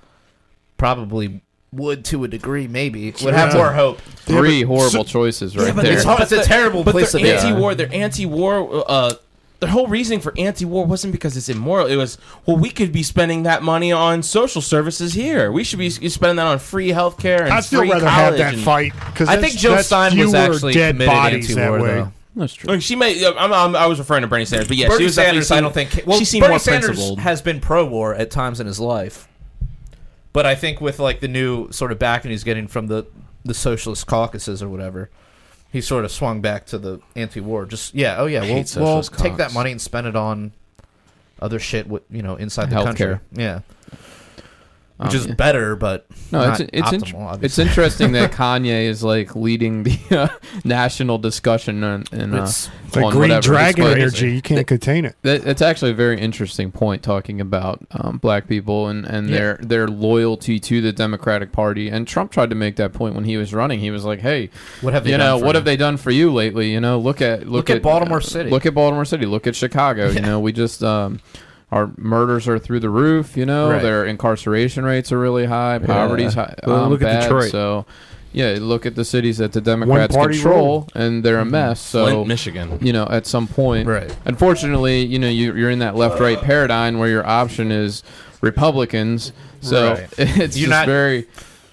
probably would to a degree. Maybe would have Yeah. more hope. Three but- horrible choices right but there. It's, hard, it's a terrible But place to their be. anti-war, their anti-war, uh, their whole reasoning for anti-war wasn't because it's immoral. It was, well, we could be spending that money on social services here. We should be spending that on free health care and I'd still rather have that and- fight because I think Jill Stein was actually dead committed bodies anti-war, that way. though. That's true. Like, she may. I'm, I'm, I was referring to Bernie Sanders, but yeah, Bernie she was definitely Sanders, I don't think. Well, she seemed Bernie more Sanders principled. has been pro-war at times in his life, but I think with like the new sort of backing he's getting from the the socialist caucuses or whatever, he sort of swung back to the anti-war. Just yeah, oh yeah, I we'll, we'll take that money and spend it on other shit. With, you know, inside the country. Healthcare. Yeah, Um, which is yeah. better, but No, it's it's optimal, int- it's interesting that <laughs> Kanye is like leading the uh, <laughs> national discussion and, and uh, It's- like on green dragon energy. You can't contain it. That, that's actually a very interesting point talking about um, black people and, and Yeah. their their loyalty to the Democratic Party. And Trump tried to make that point when he was running. He was like, "Hey, what have you know, what you? have they done for you lately? You know, look at look, Look at Baltimore City. Look at Baltimore City. Look at Chicago. You know, we just um, our murders are through the roof. You know, Right. their incarceration rates are really high. Poverty's high. Well, um, look at bad. Detroit. So, yeah, look at the cities that the Democrats control, rule. and they're a mess. So Flint, Michigan. you know, at some point. Right. Unfortunately, you know, you, you're in that left-right paradigm where your option is Republicans. So Right. <laughs> it's You're just not- very,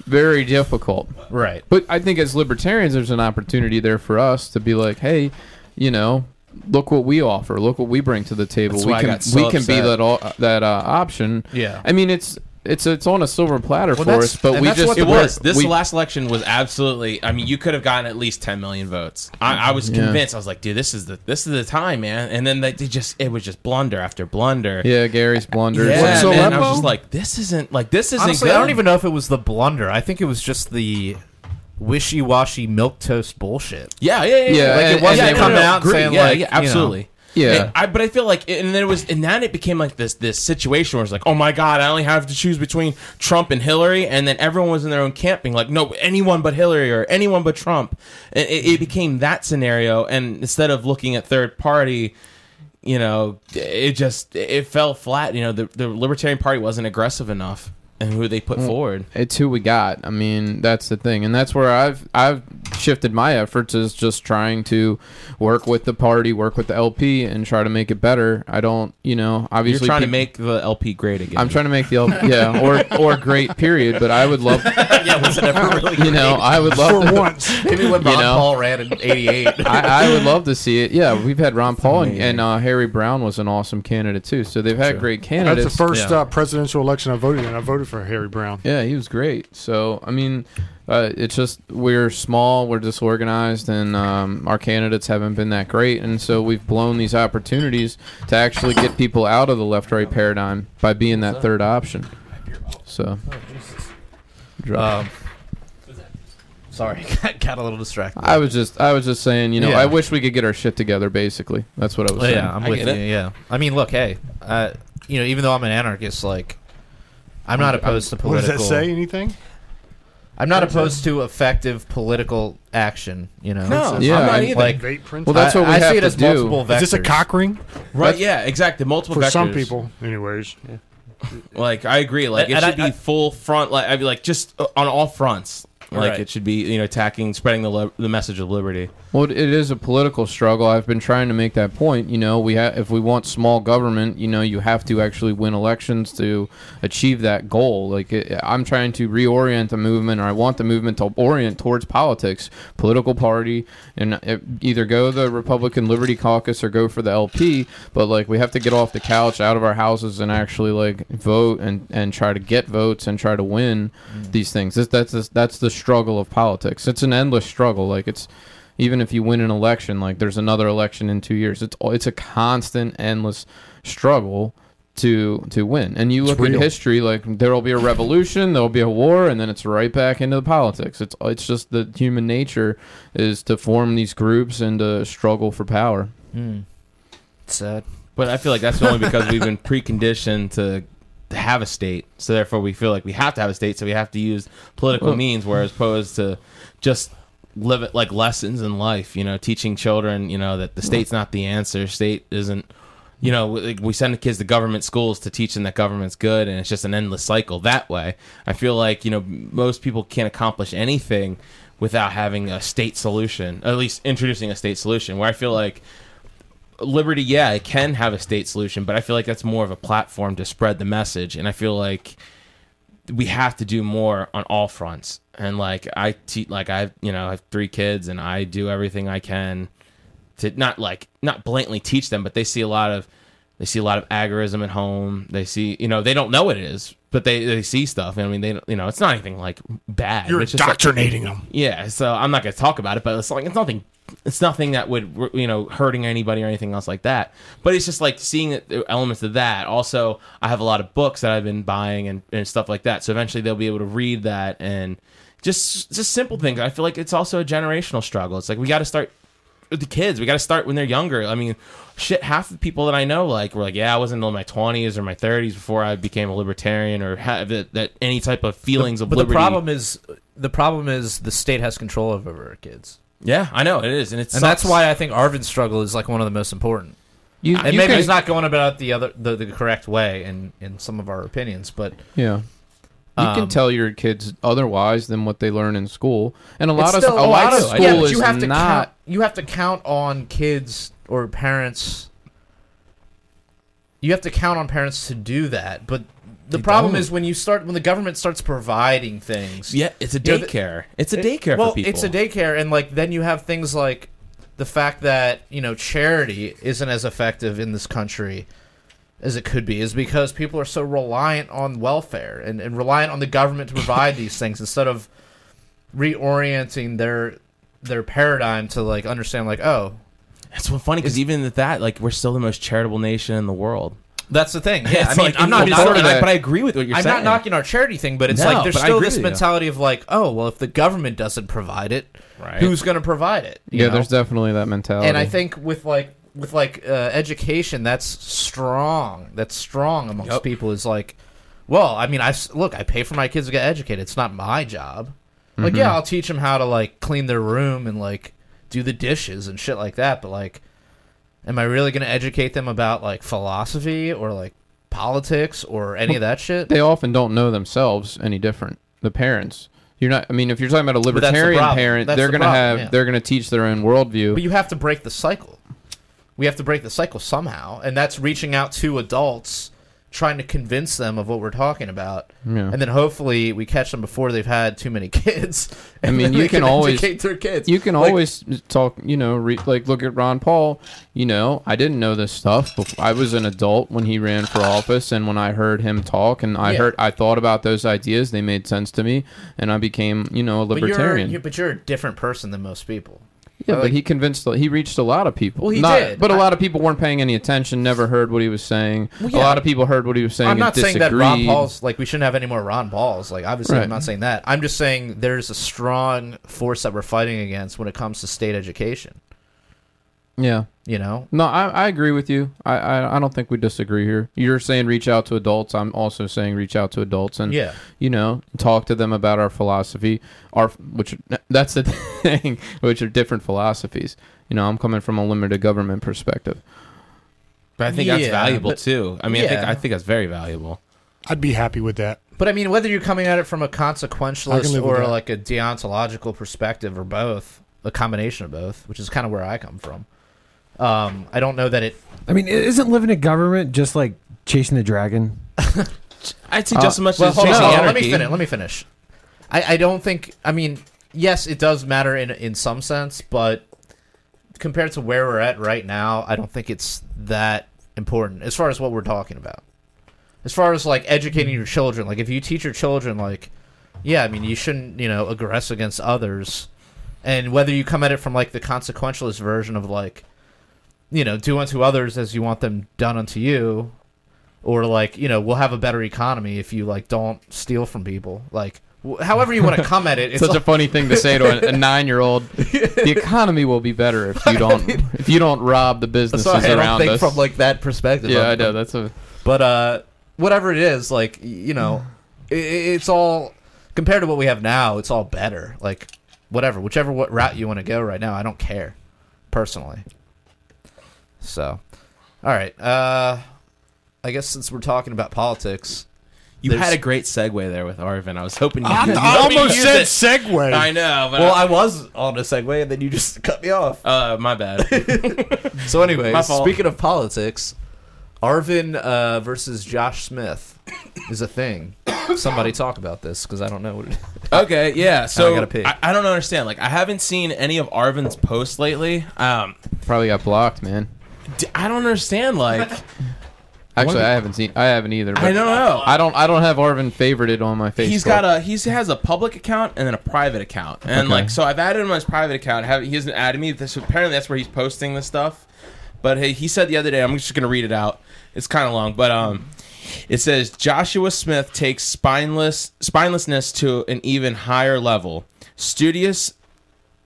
very difficult. right. But I think as libertarians, there's an opportunity there for us to be like, hey, you know, look what we offer. Look what we bring to the table. That's we can so we can be that all, that uh, option. Yeah. I mean, it's it's it's on a silver platter Well, for us, but we just It was. This we, last election was absolutely. I mean, you could have gotten at least 10 million votes. I, I was Yeah. convinced. I was like, dude, this is the this is the time, man. And then they, they just it was just blunder after blunder. Yeah, Gary's blunders. Yeah, What's so man, I was just like, this isn't like this isn't Honestly, good. I don't even know if it was the blunder. I think it was just the wishy-washy milk toast bullshit. Yeah, yeah, yeah. Yeah, yeah. Like, it wasn't yeah, coming no, no, out agree. saying, yeah, like, yeah, you know. absolutely. Yeah. And I, but I feel like, and then it was, and then it became like this this situation where it's like, oh my god, I only have to choose between Trump and Hillary, and then everyone was in their own camp, being like, no, anyone but Hillary or anyone but Trump. And it, it became that scenario, and instead of looking at third party, you know, it just it fell flat. You know, the the Libertarian Party wasn't aggressive enough, and who they put forward. it's who we got. I mean, that's the thing, and that's where I've I've shifted my efforts is just trying to work with the party, work with the LP, and try to make it better. I don't, you know, You're obviously trying to make the LP great again. I'm trying to make the LP, yeah, or or great period. But I would love, <laughs> yeah, was it ever really? you know, I would love For to, once. <laughs> Maybe when You Ron know? Paul ran in '88. <laughs> I, I would love to see it. Yeah, we've had Ron Paul and, and uh, Harry Browne was an awesome candidate too. So they've had great candidates. That's the first Yeah. uh, presidential election I voted in. I voted for Harry Browne. Yeah, he was great. So I mean, uh, it's just we're small, we're disorganized, and um, our candidates haven't been that great, and so we've blown these opportunities to actually get people out of the left-right paradigm by being that third option. So, um, sorry, <laughs> got a little distracted. I was just, I was just saying, you know, Yeah. I wish we could get our shit together. Basically, that's what I was Well, saying. yeah, I'm I with you. it. Yeah, I mean, look, hey, uh, you know, even though I'm an anarchist, like, I'm not opposed to political What does that say? Anything? I'm not opposed to effective political action. You know, No, Yeah, I'm not either. like, Vape print? Well, that's what we I have see it to as do. multiple vectors. Is this a cock ring? right? Yeah, exactly. Multiple For vectors. some people, anyways. Like I agree. Like And- it and should I- be full front. Like I'd be like just uh, on all fronts. Like Right. it should be you know attacking, spreading the li- the message of liberty. Well, it is a political struggle. I've been trying to make that point. You know, we ha- if we want small government, you know, you have to actually win elections to achieve that goal. Like it, I'm trying to reorient the movement, or I want the movement to orient towards politics, political party, and it, either go the Republican Liberty Caucus or go for the LP. But like, we have to get off the couch, out of our houses, and actually like vote and and try to get votes and try to win mm. these things. This, that's that's the struggle of politics. It's an endless struggle. Like it's even if you win an election, like there's another election in two years. It's it's a constant, endless struggle to to win. And you It's look at history, like there will be a revolution, there will be a war, and then it's right back into the politics. It's it's just the human nature is to form these groups and to struggle for power. Hmm. Sad. But I feel like that's only because we've been <laughs> preconditioned to, to have a state. So therefore, we feel like we have to have a state. So we have to use political Well- means, whereas opposed to just live it like lessons in life. You know, teaching children, you know, that the mm-hmm. state's not the answer. State isn't. You know, like we send the kids to government schools to teach them that government's good, and it's just an endless cycle that way. I feel like you know most people can't accomplish anything without having a state solution, at least introducing a state solution. Where I feel like liberty yeah it can have a state solution but i feel like that's more of a platform to spread the message and i feel like we have to do more on all fronts and like i te- like i you know i have three kids and i do everything i can to not like not blatantly teach them but they see a lot of they see a lot of agorism at home they see you know they don't know what it is but they they see stuff i mean they don't- you know it's not anything like bad You're It's just like- indoctrinating them. yeah, so I'm not going to talk about it, but it's like it's nothing. It's nothing that would you know hurting anybody or anything else like that. But it's just like seeing the elements of that. Also, I have a lot of books that I've been buying and, and stuff like that. So eventually they'll be able to read that and just just simple things. I feel like it's also a generational struggle. It's like we got to start with the kids. We got to start when they're younger. I mean, shit. Half the people that I know like were like, yeah, I wasn't in my 20s or my 30s before I became a libertarian or have that, that any type of feelings of But liberty. the problem is, the problem is the state has control over our kids, yeah, I know it is, and it's and that's why I think Arvin's struggle is like one of the most important. You, And you maybe can- he's not going about it the other the, the correct way in in some of our opinions, but Yeah. You Um, can tell your kids otherwise than what they learn in school, and a lot of It's still- a lot of I school yeah, but is you have to not. count. You have to count on kids or parents. You have to count on parents to do that, but the They problem don't. is when you start when the government starts providing things. Yeah, it's a You know, daycare. it's a It- daycare well, for people. it's a daycare, and like then you have things like the fact that you know charity isn't as effective in this country as it could be is because people are so reliant on welfare and, and reliant on the government to provide these things instead of reorienting their their paradigm to like understand like oh It's so funny because even at that, like, we're still the most charitable nation in the world. That's the thing yeah It's I mean like- I'm not not- of I- but I agree with what you're I'm saying. not knocking our charity thing, but it's No, like there's still this with you. mentality of like, oh, well, if the government doesn't provide it, Right. who's going to provide it? you Yeah, know? there's definitely that mentality. and I think with like with like uh, education, that's strong. That's strong amongst Yep. people. Is like, well, I mean, I s- look, I pay for my kids to get educated. It's not my job. Like, Mm-hmm. yeah, I'll teach them how to like clean their room and like do the dishes and shit like that. But like, am I really going to educate them about like philosophy or like politics or any of that shit? they often don't know themselves any different. The parents. You're not. I mean, if you're talking about a libertarian parent, That's they're the gonna problem, have. yeah. They're gonna teach their own worldview. But you have to break the cycle. We have to break the cycle somehow, and that's reaching out to adults, trying to convince them of what we're talking about, Yeah. and then hopefully we catch them before they've had too many <laughs> kids. I mean, you they can always- educate their kids. You can Like, always talk, you know, re, like look at Ron Paul. You know, I didn't know this stuff. Before. I was an adult when he ran for office, and when I heard him talk, and I Yeah. heard, I thought about those ideas. They made sense to me, and I became, you know, a but libertarian. you're- but you're a different person than most people. Yeah, like- but he convinced, he reached a lot of people. Well, he Not- did. but a I- lot of people weren't paying any attention. Never heard what he was saying. Well, A lot of people heard what he was saying. I'm not saying that Ron. Paul's like we shouldn't have any more Ron Pauls. Like obviously, Right. I'm not saying that. I'm just saying there's a strong force that we're fighting against when it comes to state education. Yeah. You know, No, I, I agree with you. I, I I don't think we disagree here. You're saying reach out to adults. I'm also saying reach out to adults and yeah. you know talk to them about our philosophy. Our which that's the <laughs> thing, which are different philosophies. You know, I'm coming from a limited government perspective. But I think that's valuable but- too. I mean, I think I think that's very valuable. I'd be happy with that. But I mean, whether you're coming at it from a can consequentialist or like a deontological perspective, or both, a combination of both, which is kind of where I come from. Um, I don't know that it. I mean, isn't living in government just like chasing the dragon? <laughs> I'd say Uh, just as much Well, as hold chasing hold on, let anarchy. me finish. Let me finish. I, I don't think. I mean, yes, it does matter in in some sense, but compared to where we're at right now, I don't think it's that important as far as what we're talking about. As far as like educating your children, like if you teach your children, like, yeah, I mean, you shouldn't, you know, aggress against others, and whether you come at it from like the consequentialist version of like, you know, do unto others as you want them done unto you, or like you know we'll have a better economy if you like don't steal from people. Like however you want to <laughs> come at it it's Such a funny thing to say to a, a nine-year-old. <laughs> The economy will be better if you don't if you don't rob the businesses I around think us. from like that perspective. Yeah, I know that's a but uh whatever it is like you know i it's all compared to what we have now it's all better. Like whatever whichever what route you want to go right now i don't care personally so all right uh i guess since we're talking about politics You There's- had a great segue there with Arvin. I was hoping you. I, you I hoping you almost used said it. segue. I know, but well i was on a segue and then you just <laughs> cut me off uh, my bad. <laughs> so anyway My fault. speaking of politics arvin uh, versus josh smith is a thing <coughs> somebody talk about this because i don't know what it is <laughs> Okay, yeah. So I, gotta pee. I, I don't understand. Like, I haven't seen any of Arvin's posts lately. Um, probably got blocked, man. D- I don't understand. Like, <laughs> Actually, I haven't seen. I haven't either. I don't know. I don't. I don't have Arvin favorited on my Facebook. He's got a he has a public account and then a private account, and Okay. like so I've added him on his private account. Have, he hasn't added me. So apparently that's where he's posting this stuff. But hey, he said the other day. I'm just gonna read it out. It's kind of long, but um, it says Joshua Smith takes spineless spinelessness to an even higher level. Studious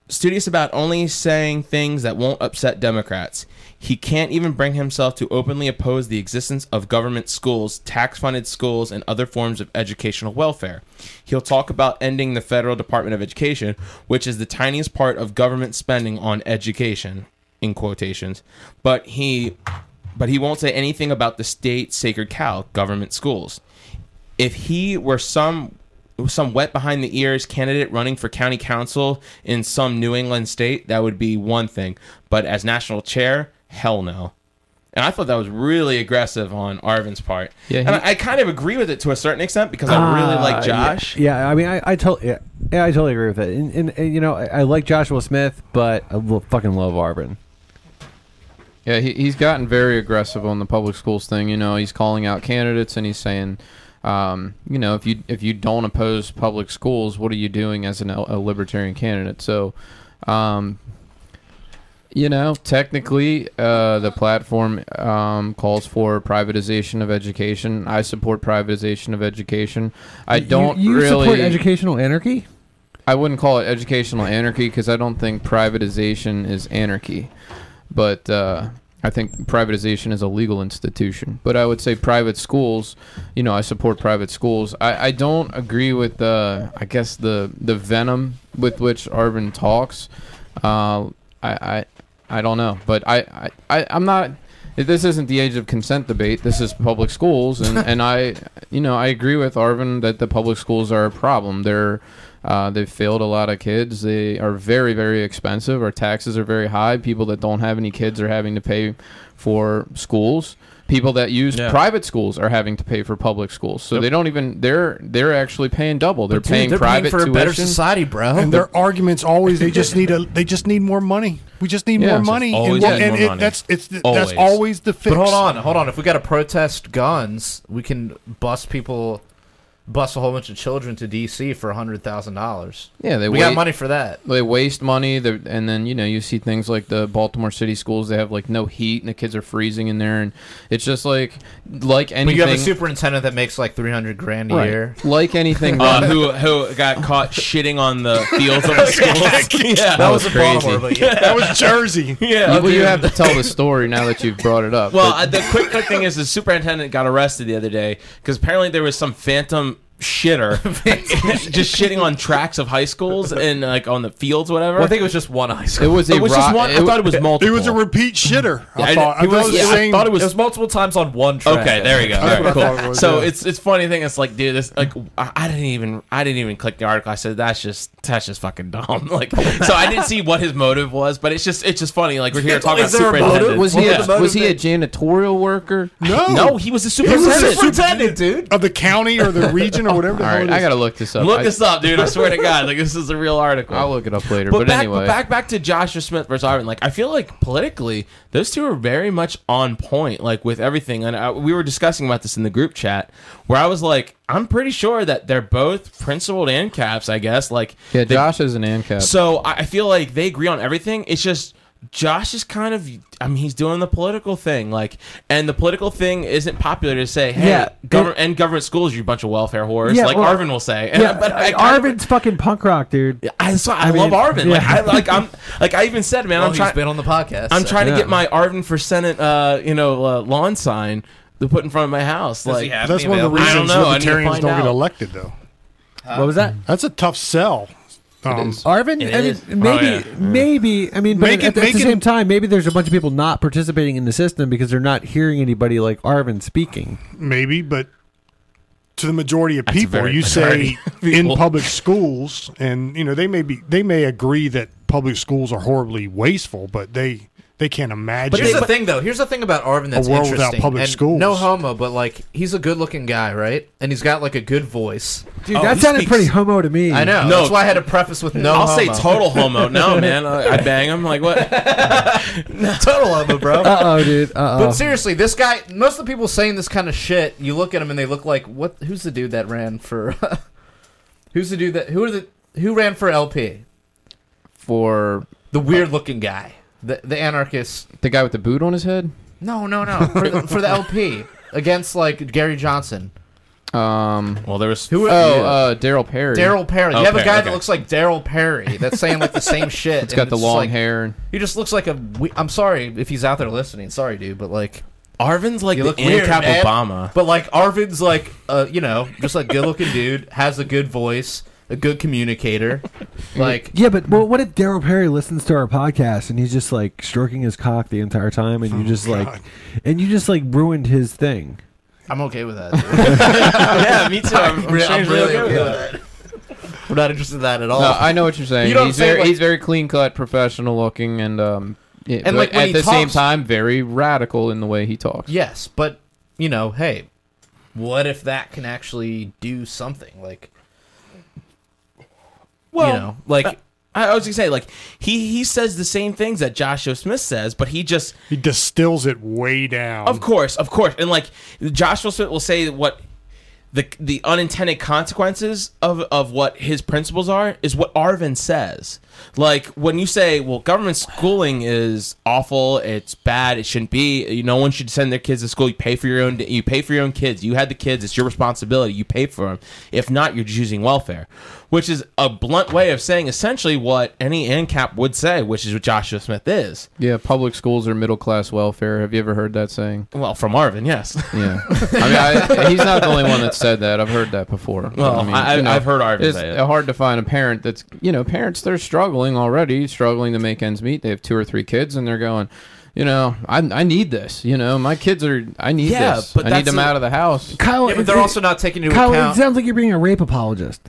studious about only saying things that won't upset Democrats. He can't even bring himself to openly oppose the existence of government schools, tax funded schools, and other forms of educational welfare. He'll talk about ending the Federal Department of Education, which is the tiniest part of government spending on education, in quotations. But he but he won't say anything about the state sacred cow, government schools. If he were some some wet behind the ears candidate running for county council in some New England state, that would be one thing. But as national chair, hell no. And I thought that was really aggressive on Arvin's part. Yeah, and I, I kind of agree with it to a certain extent because I really Uh, like Josh. Yeah, yeah, I mean, I, I totally, yeah, yeah, I totally agree with it. And, and, and you know, I, I like Joshua Smith, but I lo- fucking love Arvin. Yeah, he, he's gotten very aggressive on the public schools thing. You know, he's calling out candidates and he's saying, um, you know, if you if you don't oppose public schools, what are you doing as an, a libertarian candidate? So, um, you know, technically, uh, the platform um, calls for privatization of education. I support privatization of education. I don't You, you really. support educational anarchy? I wouldn't call it educational anarchy because I don't think privatization is anarchy, but uh, I think privatization is a legal institution. But I would say private schools, you know, I support private schools. I, I don't agree with the, I guess the the venom with which Arvin talks. Uh, I, I I don't know, but I, I, I I'm not. This isn't the age of consent debate. This is public schools, and, and I, you know, I agree with Arvin that the public schools are a problem. They're uh, they've failed a lot of kids. They are very, very expensive. Our taxes are very high. People that don't have any kids are having to pay for schools. People that use Yeah. private schools are having to pay for public schools. So they don't even they're they're actually paying double. They're Dude, paying they're private paying for a better society bro and their arguments always they just need a they just need more money. We just need Yeah. more money. always and, need and more it- money. that's it's that's Always. always the fix. But hold on, hold on. If we got to protest guns, we can bust people, bust a whole bunch of children to DC for a hundred thousand dollars. Yeah, they We wait, got money for that. They waste money, and then you know you see things like the Baltimore City schools. They have like no heat, and the kids are freezing in there, and it's just like like But anything. you have a superintendent that makes like three hundred grand a right. year. Like anything, <laughs> Uh, who who got caught shitting on the <laughs> fields of the schools? <laughs> yeah, That was in crazy. Baltimore, but yeah. that was Jersey. yeah. well, you have to tell the story now that you've brought it up. Well, but- uh, the quick quick thing is the superintendent got arrested the other day because apparently there was some phantom shitter <laughs> just shitting on tracks of high schools and like on the fields, whatever. Well, I think it was just one high school. it was a it was ro- just one. I thought it was <laughs> multiple. It was a repeat shitter. I I- thought. I it was- yeah, I thought it was- It was multiple times on one track. Okay, there you go. That's All what I right, cool. it was, So yeah. it's it's funny thing. It's like, dude, this like I I didn't even I didn't even click the article. I said that's just that's just fucking dumb. <laughs> Like, so I didn't see what his motive was, but it's just it's just funny. Like we're here talking about Is motive? superintendent. was he What a, was was he a janitorial worker? no, No, he was a superintendent. He was a superintendent, dude. of the county or the region or oh, whatever. The All hell it I gotta look this up. Look I, this up, dude. I swear to God, like this is a real article. I'll look it up later. But, But, back, anyway, back back to Joshua Smith versus Arvin. Like I feel like politically, those two are very much on point. Like with everything, and I, we were discussing about this in the group chat, where I was like, I'm pretty sure that they're both principled and caps. I guess like yeah, they- Josh is an ANCAP. So I I feel like they agree on everything. It's just Josh is kind of, I mean, he's doing the political thing, like, and the political thing isn't popular to say, hey, Yeah, government and government schools, you bunch of welfare whores, Yeah, like well, Arvin will say. And, Yeah, <laughs> but I, but kind of- Arvin's fucking punk rock, dude. I, so I, I love mean, Arvin. Like. I, like, I'm, like, I even said, man, Well, I'm trying, been on the podcast. I'm so- trying Yeah. to get my Arvin for Senate, uh, you know, uh, lawn sign to put in front of my house. Does Like, That's one of the available? I don't reasons know. I need to libertarians don't get elected, though. what was that? That's a tough sell. Um, is. Arvin, It I mean, is. maybe, Oh, yeah. maybe. I mean, but Make at, it- at make the it- same time, maybe there's a bunch of people not participating in the system because they're not hearing anybody like Arvin speaking. maybe, but to the majority of That's a people, very you say of in <laughs> people. public schools, and you know they may be they may agree that public schools are horribly wasteful, but they they can't imagine. But here's the thing, though. Here's the thing about Arvin that's a world without public and schools. No homo, but like he's a good-looking guy, right? And he's got like a good voice. Dude, Oh, that he sounded speaks- pretty homo to me. I know. No. That's why I had to preface with no. I'll say homo. total homo. No, <laughs> man, I, I bang him. Like, what? <laughs> total homo, bro. <laughs> Uh oh, dude. Uh oh. But oh. seriously, this guy. Most of the people saying this kind of shit, you look at him and they look like what? Who's the dude that ran for? who's the dude that? Who are the? Who ran for LP? For The weird-looking guy, the the anarchist. the guy with the boot on his head. No, no, no. For the, for the LP <laughs> against like Gary Johnson. Um. Well, there was. Who? Oh, uh, Darryl Perry. Darryl Perry. You have a Okay, guy okay. that looks like Darryl Perry. That's saying like the same <laughs> shit. It's got and the long like- hair. He just looks like a. we- I'm sorry if he's out there listening. Sorry, dude, but like, Arvin's like You the look weird, ANCAP man. Obama. but like Arvin's like, uh, you know, just a good-looking <laughs> dude, has a good voice, a good communicator. <laughs> Like, Yeah, but well, what if Darryl Perry listens to our podcast and he's just like stroking his cock the entire time, and you just like, and you just like ruined his thing? I'm okay with that. <laughs> <laughs> Yeah, me too. I'm, I'm, Re- I'm strangely really okay with that. with that. We're not interested in that at all. No, I know what you're saying. You know what he's I'm very Like- he's very clean cut, professional looking, and um, yeah, And, but like, when at he the same talks- time, very radical in the way he talks. yes, but you know, hey, what if that can actually do something? Like, Well, you know, like I, I was gonna say, like he he says the same things that Joshua Smith says, but he just he distills it way down. Of course, of course, and like Joshua Smith will say what the the unintended consequences of of what his principles are is what Arvin says. Like when you say, "Well, government schooling is awful. It's bad. It shouldn't be. No one should send their kids to school. You pay for your own. You pay for your own kids. You had the kids. It's your responsibility. You pay for them. If not, you're just using welfare." Which is a blunt way of saying essentially what any ANCAP would say, which is what Joshua Smith is. Yeah, public schools are middle class welfare. Have you ever heard that saying? Well, from Arvin, yes. Yeah, I mean, I, he's not the only one that said that. I've heard that before. Well, I- I- I've heard Arvin It's say it. hard to find a parent that's you know parents they're struggling already, struggling to make ends meet. They have two or three kids, and they're going. You know, I, I need this. You know, my kids are. I need Yeah, this. but I need them a- out of the house. Kyle, yeah, but they're it- also not taking into Kyle, it sounds like you're being a rape apologist.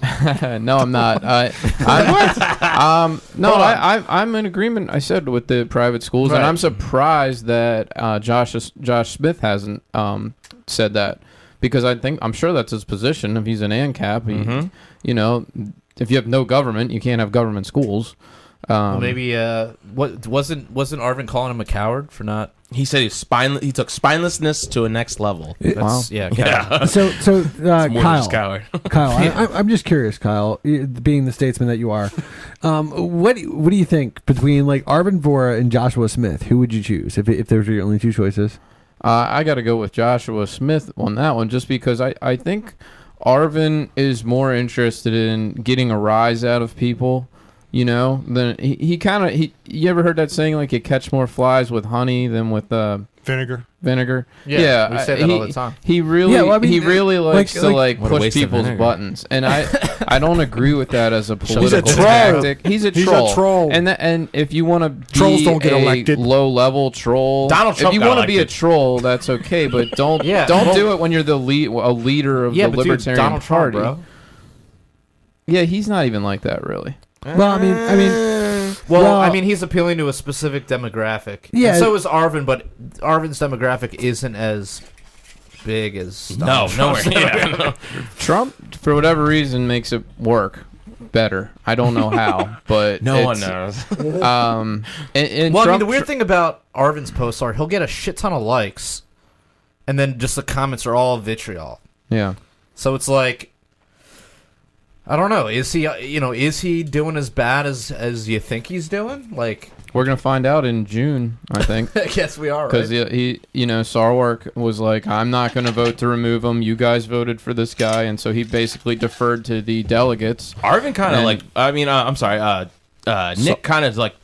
<laughs> no, I'm not. I, I, <laughs> um, no, I, I, I'm in agreement. I said with the private schools, and I'm surprised that uh, Josh Josh Smith hasn't um, said that because I think I'm sure that's his position. If he's an ANCAP, he, Mhm. you know, if you have no government, you can't have government schools. Um, Well, maybe uh, what wasn't wasn't Arvin calling him a coward for not? He said he spine. He took spinelessness to a next level. That's, Wow. Yeah, coward. Yeah, <laughs> So, so uh, It's more than Kyle, coward. <laughs> Kyle, I, <laughs> I, I'm just curious, Kyle, being the statesman that you are, um, what do- what do you think between like Arvin Vohra and Joshua Smith? Who would you choose if if those were your only two choices? Uh, I got to go with Joshua Smith on that one just because I, I think Arvin is more interested in getting a rise out of people, you know, then he, he kind of he you ever heard that saying like you catch more flies with honey than with uh, Vinegar. vinegar? Yeah, yeah we I- say that he, all the time. He really Yeah, well, I mean, he really likes like- to like- like, push people's buttons. And I <laughs> I don't agree with that as a political He's a political tactic. He's a troll He's a troll. troll. And that, and if you want to Trolls be don't get a elected. low level troll, Donald Trump if you want to be a troll, that's okay. But <laughs> don't Yeah, don't well- do it when you're the lead a leader of Yeah, the but dude, Libertarian Donald Trump, Party. bro. Yeah, he's not even like that really. Well, I mean, I mean, Well, Well- I mean, he's appealing to a specific demographic. Yeah. And so is Arvin, but Arvin's demographic isn't as big as No, Donald nowhere. Trump's <laughs> Yeah, no. Trump, for whatever reason, makes it work better. I don't know how, but <laughs> No one it's- knows. Um, and, and Well, I mean, Trump- the weird thing about Arvin's posts are he'll get a shit ton of likes, and then just the comments are all vitriol. yeah. So it's like, I don't know. Is he, uh, you know, is he doing as bad as as you think he's doing? Like, We're gonna find out in June, I think. <laughs> I guess we are. Because Right? he, he, you know, Sarwark was like, "I'm not going to vote to remove him. You guys voted for this guy," and so he basically deferred to the delegates. Arvin kind of like. I mean, uh, I'm sorry. Uh, uh, Nick kind of like.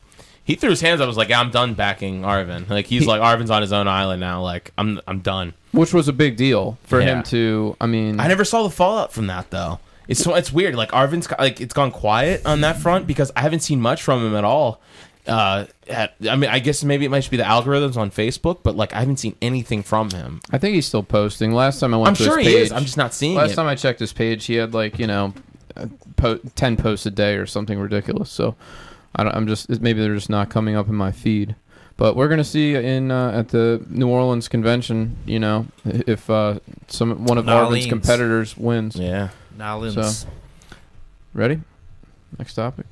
He threw his hands up. And was like, I'm done backing Arvin. Like he's He- like Arvin's on his own island now. Like I'm I'm done. which was a big deal for Yeah. him to. I mean, I never saw the fallout from that though. It's so- it's weird. Like Arvin's got- like it's gone quiet on that front because I haven't seen much from him at all. Uh, at, I mean, I guess maybe it might just be the algorithms on Facebook, but like I haven't seen anything from him. I think he's still posting. Last time I went I'm to sure his he page, is. I'm just not seeing last it. time I checked his page, he had like you know, uh, po- ten posts a day or something ridiculous. So, I don't, I'm just maybe they're just not coming up in my feed. But we're gonna see in uh, at the New Orleans convention, you know, if uh, some one of New Arvin's Orleans. competitors wins. yeah. Nolans. So- Ready? Next topic.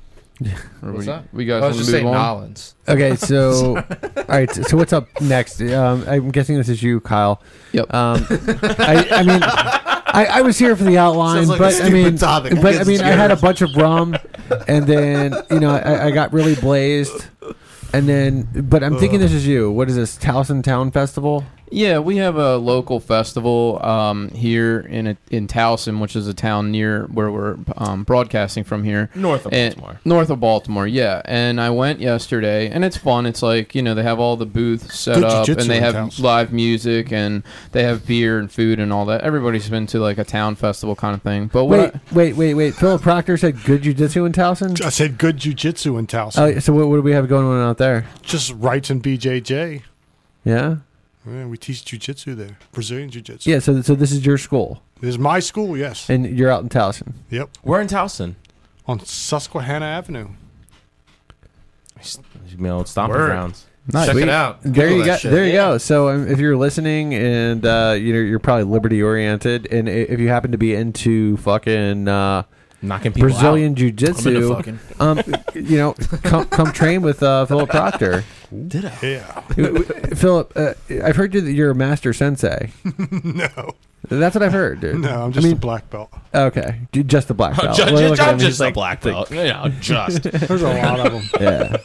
Or What's we, that? we guys I want was to just move saying on? Nolans. Okay, so <laughs> all right, so what's up next? Um, I'm guessing this is you, Kyle. Yep. Um, <laughs> I, I mean, I, I was here for the outline, Sounds like a but I stupid mean, topic. but I Gets mean, I had a bunch of rum, and then you know, I, I got really blazed, and then, but I'm thinking this is you. What is this Towson Town Festival? Yeah, we have a local festival um, here in a, in Towson, which is a town near where we're um, broadcasting from here. North of And- Baltimore. North of Baltimore, yeah. And I went yesterday, and it's fun. It's like you know they have all the booths set Good up, and they have Towson. live music, and they have beer and food and all that. Everybody's been to like a town festival kind of thing. But what? Wait, I- wait, wait, wait. Philip Proctor said good jujitsu in Towson. I said good jujitsu in Towson. Oh, so what, what do we have going on out there? Just rights and BJJ. Yeah, Yeah, we teach jujitsu there, Brazilian jiu-jitsu. yeah. So, so this is your school, This is my school, yes. and you're out in Towson. Yep. We're in Towson. On Susquehanna Avenue. You know, stomping Word. grounds. Nice. Check Sweet. it out. There Google you that go. shit. There you Yeah. go. So um, if you're listening and uh, you know you're probably liberty oriented, and i- if you happen to be into fucking uh, Knocking people Brazilian I'm into jiu-jitsu, um, you know, come come train with uh, Philip Proctor. Did I? Yeah. Philip, uh, I've heard you that you're a master sensei. <laughs> no. That's what I've heard, dude. No, I'm I just mean, a black belt. okay, J- just the black out. <laughs> belt. Just, Look at just, him, I'm he's just a like- black belt. You know, just. <laughs> There's a lot of them. Yeah.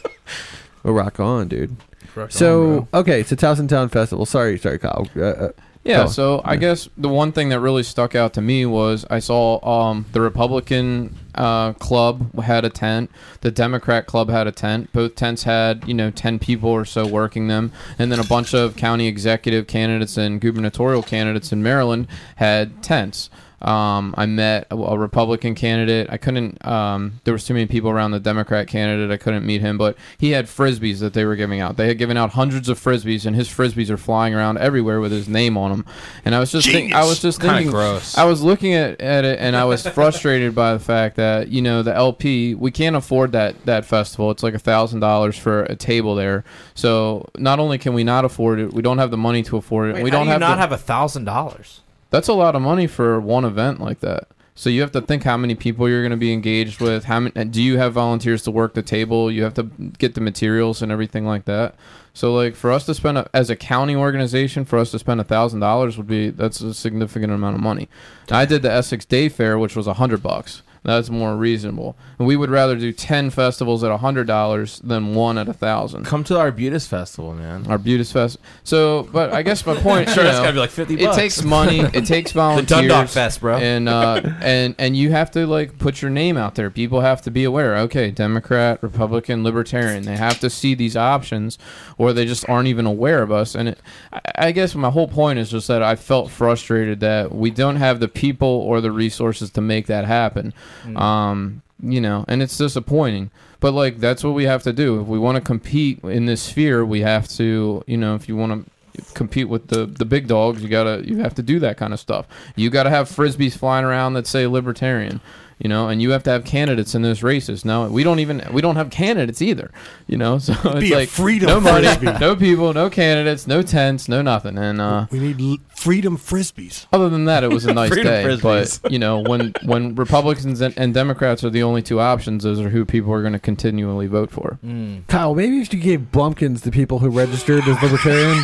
Well, rock on, dude. Rock So bro. okay, so Towson Town Festival. Sorry, sorry, Kyle. Uh, uh, Yeah, Go. so I Yeah. guess the one thing that really stuck out to me was I saw um, the Republican uh, club had a tent, the Democrat club had a tent. Both tents had you know ten people or so working them, and then a bunch of county executive candidates and gubernatorial candidates in Maryland had tents. Um, I met a, a Republican candidate. I couldn't. Um, there was too many people around the Democrat candidate. I couldn't meet him, but he had frisbees that they were giving out. They had given out hundreds of frisbees, and his frisbees are flying around everywhere with his name on them. And I was just, think, I was just Kinda thinking, gross. I was looking at, at it, and I was <laughs> frustrated by the fact that you know the LP we can't afford that that festival. It's like a thousand dollars for a table there. So not only can we not afford it, we don't have the money to afford it. Wait, we don't do you have not the- have a thousand dollars. That's a lot of money for one event like that. So you have to think how many people you're going to be engaged with. How many, do you have volunteers to work the table? You have to get the materials and everything like that. So like for us to spend a, as a county organization, for us to spend a thousand dollars would be that's a significant amount of money. I did the Essex Day Fair, which was a hundred bucks. That's more reasonable. And we would rather do ten festivals at a hundred dollars than one at a thousand. Come to our Butis Festival, man. Our Beauties Fest. So, but I guess my point. <laughs> Sure, you it's know, gotta be like 50 it takes money. It takes <laughs> volunteers. The. Dundalk Fest, bro. And uh, and and you have to like put your name out there. People have to be aware. Okay, Democrat, Republican, Libertarian. They have to see these options, or they just aren't even aware of us. And it, I, I guess my whole point is just that I felt frustrated that we don't have the people or the resources to make that happen. Um, you know, and it's disappointing. But like that's what we have to do. If we want to compete in this sphere, we have to, you know, if you want to compete with the the big dogs, you gotta you have to do that kind of stuff. You gotta have frisbees flying around that say libertarian, you know, and you have to have candidates in those races. Now we don't even we don't have candidates either, you know. <laughs> So it's Be a like freedom no money, frisbee. no people, no candidates, no tents, no nothing. And uh, We need l- freedom frisbees. other than that, it was a <laughs> nice day. Frisbees. But you know, when when Republicans and, and Democrats are the only two options, those are who people are going to continually vote for. Mm. Kyle, maybe if you gave Blumpkins to people who registered as libertarian, <laughs>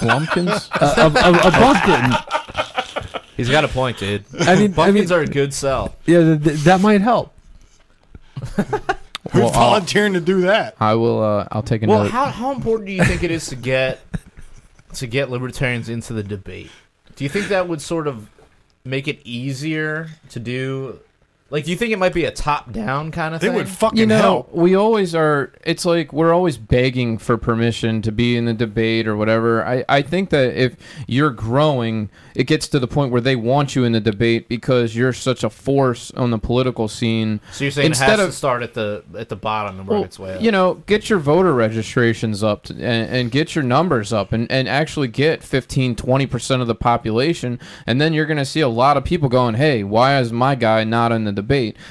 Blumpkins. uh, a, a, a Blumpkin. He's got a point, dude. I mean, I mean, are a good sell. yeah, th- th- that might help. Who's Well, I'll- volunteering to do that? I will. Uh, I'll take a Well, how how important do you think it is to get <laughs> to get libertarians into the debate? Do you think that would sort of make it easier to do? Like, do you think it might be a top down kind of They thing? would fucking you know, help. we always are. It's like we're always begging for permission to be in the debate or whatever. I, I think that if you're growing, it gets to the point where they want you in the debate because you're such a force on the political scene. so you're saying it instead has to of- start at the at the bottom and work Well, its way up? you know, get your voter registrations up to, and, and get your numbers up and, and actually get 15, 20% of the population. And then you're going to see a lot of people going, hey, why is my guy not in the debate?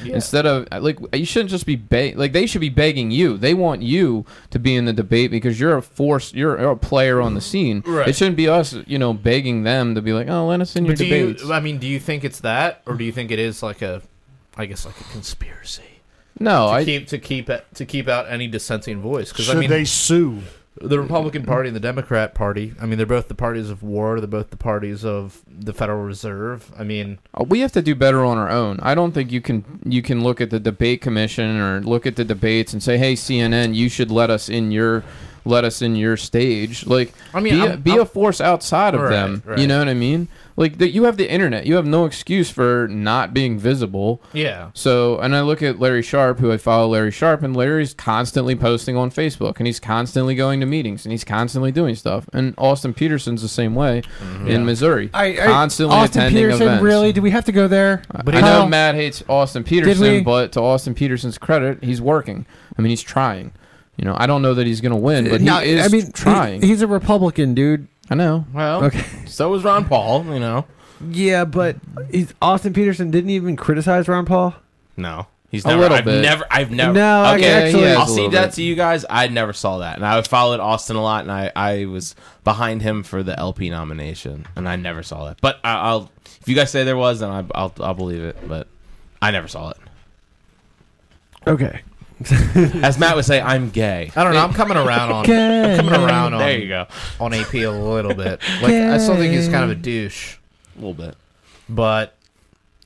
Instead of, like, you shouldn't just be, beg- like, they should be begging you. They want you to be in the debate because you're a force, you're, you're a player on the scene. Right. It shouldn't be us, you know, begging them to be like, oh, let us in your But do debates. you? I mean, do you think it's that, or do you think it is like a, I guess like a conspiracy no, to I, keep to keep it, to keep out any dissenting voice? Because I mean, they sue? The Republican Party and the Democrat Party. I mean, they're both the parties of war. They're both the parties of the Federal Reserve. I mean, Uh, we have to do better on our own. I don't think you can you can look at the debate commission or look at the debates and say, "Hey, CNN, you should let us in your let us in your stage." Like, I mean, be, a, I'm- be I'm- a force outside of Right, them. right. You know what I mean? Like, that you have the internet. You have no excuse for not being visible. yeah. So, and I look at Larry Sharpe, who I follow Larry Sharpe, and Larry's constantly posting on Facebook, and he's constantly going to meetings, and he's constantly doing stuff. And Austin Petersen's the same way mm-hmm. in Missouri, I constantly Austin attending Petersen, events. really? Do we have to go there? But I Kyle, know Matt hates Austin we- Petersen, but to Austin Petersen's credit, he's working. I mean, he's trying. You know, I don't know that he's going to win, uh, but he No, is I mean, he- trying. he's a Republican, dude. I know. Well, Okay. so was Ron Paul. You know, Yeah, but he's, Austin Petersen didn't even criticize Ron Paul. no, he's A never. little I've bit. never. I've never. No, I- okay, actually- Yeah, he I'll has a see little that bit. to you guys. I never saw that, and I followed Austin a lot, and I I was behind him for the LP nomination, and I never saw that. But I, I'll if you guys say there was, then I, I'll I'll believe it. But I never saw it. Okay. <laughs> As Matt would say, I'm gay. I don't know. I'm coming around <laughs> on. I'm coming around on. There you go. On AP a little bit. Like I still think he's kind of a douche, A little bit. but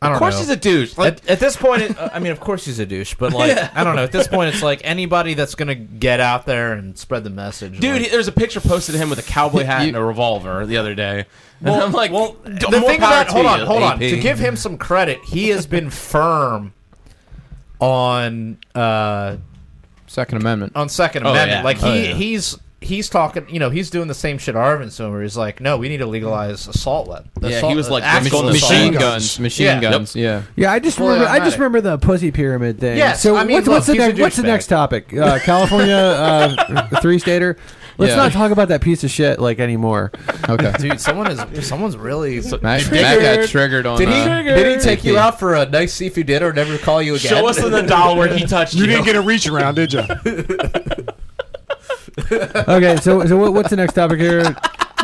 I don't Of course, know. he's a douche. Like, at, at this point, it, uh, I mean, of course he's a douche, but like, <laughs> I don't know. At this point, it's like anybody that's gonna get out there and spread the message, dude, like- there's a picture posted of him with a cowboy hat and a revolver the other day. And I'm like, well, the more thing power about to hold on, you, hold on. AP. To give him some credit, he has been firm on uh Second Amendment. on Second Oh, Amendment. yeah. Like he Oh, yeah. he's he's talking. You know, he's doing the same shit Arvin's doing. Where he's like, no, we need to legalize assault weapons. Yeah, he was like, actual let's go on the assault machine assault weapons. guns. Machine Yeah. guns. Yeah. Yeah, I just Fully remember. I just automatic. remember the pussy pyramid thing. Yes, So I mean, what's, look, what's the he's a next? What's the douchebag. next topic? Uh, California uh, <laughs> three stater. Let's Yeah. not talk about that piece of shit like anymore. Okay. <laughs> Dude, someone is someone's really. Matt, Matt got triggered on. Did he? uh, Did he take you out for a nice seafood dinner? and Never call you again. Show us in the doll where he touched you. You didn't get a reach around, did you? <laughs> Okay, so so what, what's the next topic here?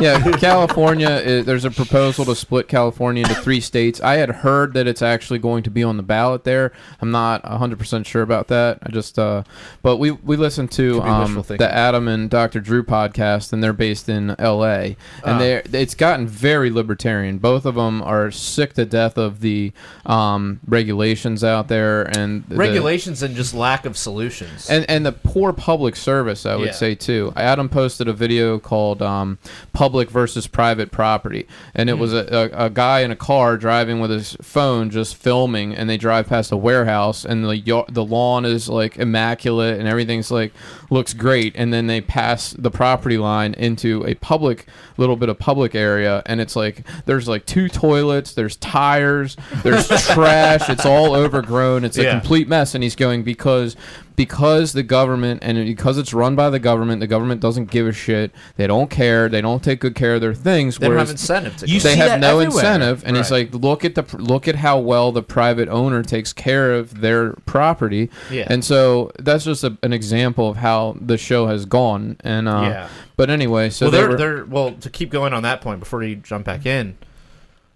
Yeah, California. uh there's a proposal to split California into three states. I had heard that it's actually going to be on the ballot there. I'm not 100 percent sure about that. I just, uh, but we we listened to um, the Adam and Dr. Drew podcast, and they're based in L.A. and Ah. they it's gotten very libertarian. Both of them are sick to death of the um, regulations out there and the- regulations and just lack of solutions. and and the poor public service i would Yeah. say too adam posted a video called um, public versus private property and Hmm. it was a, a, a guy in a car driving with his phone just filming and they drive past a warehouse and the the lawn is like immaculate and everything's like looks great and then they pass the property line into a public little bit of public area and it's like there's like two toilets there's tires there's <laughs> trash it's all overgrown it's a Yeah. complete mess and he's going because because the government and because it's run by the government the government doesn't give a shit they don't care they don't take good care of their things they don't have whereas incentive to. You they see have that no everywhere. incentive and it's like look at the look at how well the private owner takes care of their property Yeah. and so that's just a, an example of how the show has gone and uh Yeah. but anyway so well, they they're, were- they're well to keep going on that point before you jump back in.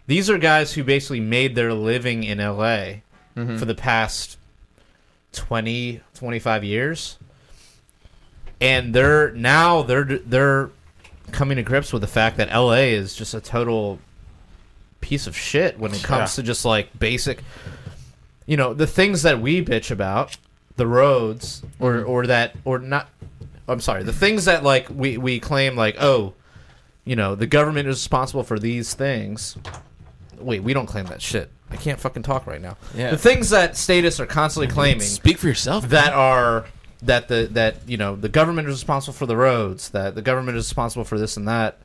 These are guys who basically made their living in LA Mhm. for the past 20, 25 years, and they're now they're they're coming to grips with the fact that LA is just a total piece of shit when it comes to just like basic, you know, the things that we bitch about. the roads or mm-hmm. or that or not I'm sorry, the things that like we we claim like, oh, you know, the government is responsible for these things. Wait, we don't claim that shit. I can't fucking talk right now. Yeah. The things that statists are constantly claiming Speak for yourself. that are that the that you know the government is responsible for the roads, that the government is responsible for this and that.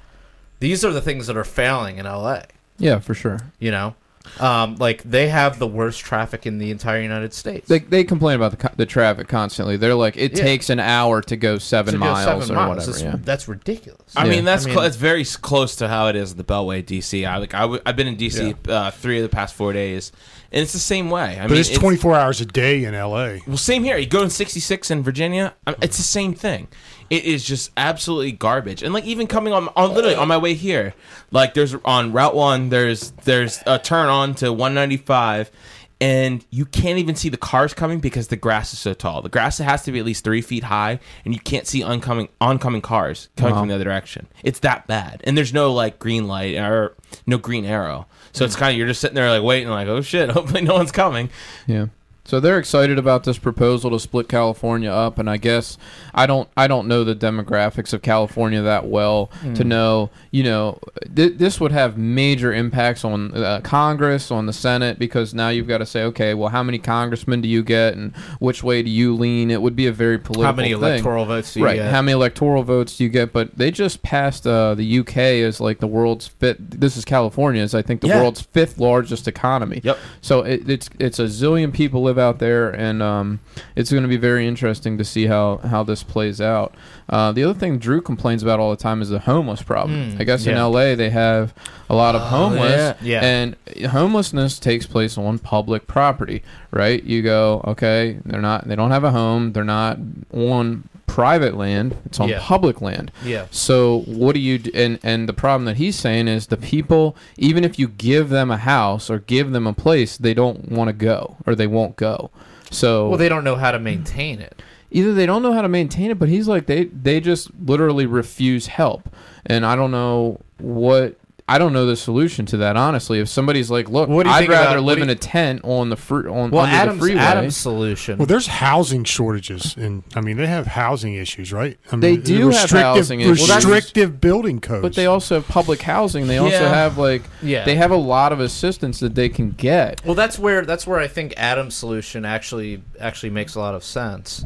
These are the things that are failing in LA. Yeah, for sure. You know, um, like they have the worst traffic in the entire United States. They, they complain about the, co- the traffic constantly. They're like, it Yeah. takes an hour to go seven To go miles seven or miles. whatever. That's, yeah. that's ridiculous. I Yeah. mean, that's I mean- cl- it's very close to how it is at the Beltway, DC. I like I w- I've been in DC uh, three of the past four days, and it's the same way. I But mean, it's 24 hours a day in L.A. Well, same here. You go in 66 in Virginia, I- it's the same thing. It is just absolutely garbage. And like even coming on on literally on my way here, like there's on Route 1, there's there's a turn on to 195 and you can't even see the cars coming because the grass is so tall. The grass has to be at least 3 feet high and you can't see oncoming oncoming cars coming Wow. from uh-huh. the other direction. It's that bad. And there's no like green light or no green arrow. So it's mm. kind of you're just sitting there like waiting like, "Oh shit, <laughs> hopefully no one's coming." Yeah. So they're excited about this proposal to split California up, and I guess I don't I don't know the demographics of California that well to know you know th- this would have major impacts on uh, Congress, on the Senate, because now you've got to say okay, well, how many congressmen do you get, and which way do you lean? It would be a very political. How many thing. electoral votes do you right? get? How many electoral votes do you get? But they just passed uh, the UK as like the world's fifth. This is California is I think the Yeah. world's fifth largest economy. Yep. So it, it's it's a zillion people live out there, and um, it's going to be very interesting to see how how this plays out. Uh, the other thing Drew complains about all the time is the homeless problem. Mm, I guess in. LA they have a lot of homeless, yeah. and homelessness takes place on public property, right? You go, okay, they're not, they don't have a home, they're not on private land, it's on Yeah. public land. yeah. So what do you do? And and the problem that he's saying is the people, even if you give them a house or give them a place, they don't want to go or they won't go. So Well, they don't know how to maintain it. either they don't know how to maintain it, but he's like they they just literally refuse help, and I don't know what. I don't know the solution to that honestly. If somebody's like, "Look, What do you I'd think rather about- live what in you- a tent on the fr- on Well, under Adam's the freeway," Adam's solution. Well, there's housing shortages, and I mean they have housing issues, right? I mean, They do have restrictive, housing issues. Well, that's- Restrictive building codes. but they also have public housing. They also Yeah. have like Yeah. they have a lot of assistance that they can get. Well, that's where that's where I think Adam's solution actually actually makes a lot of sense,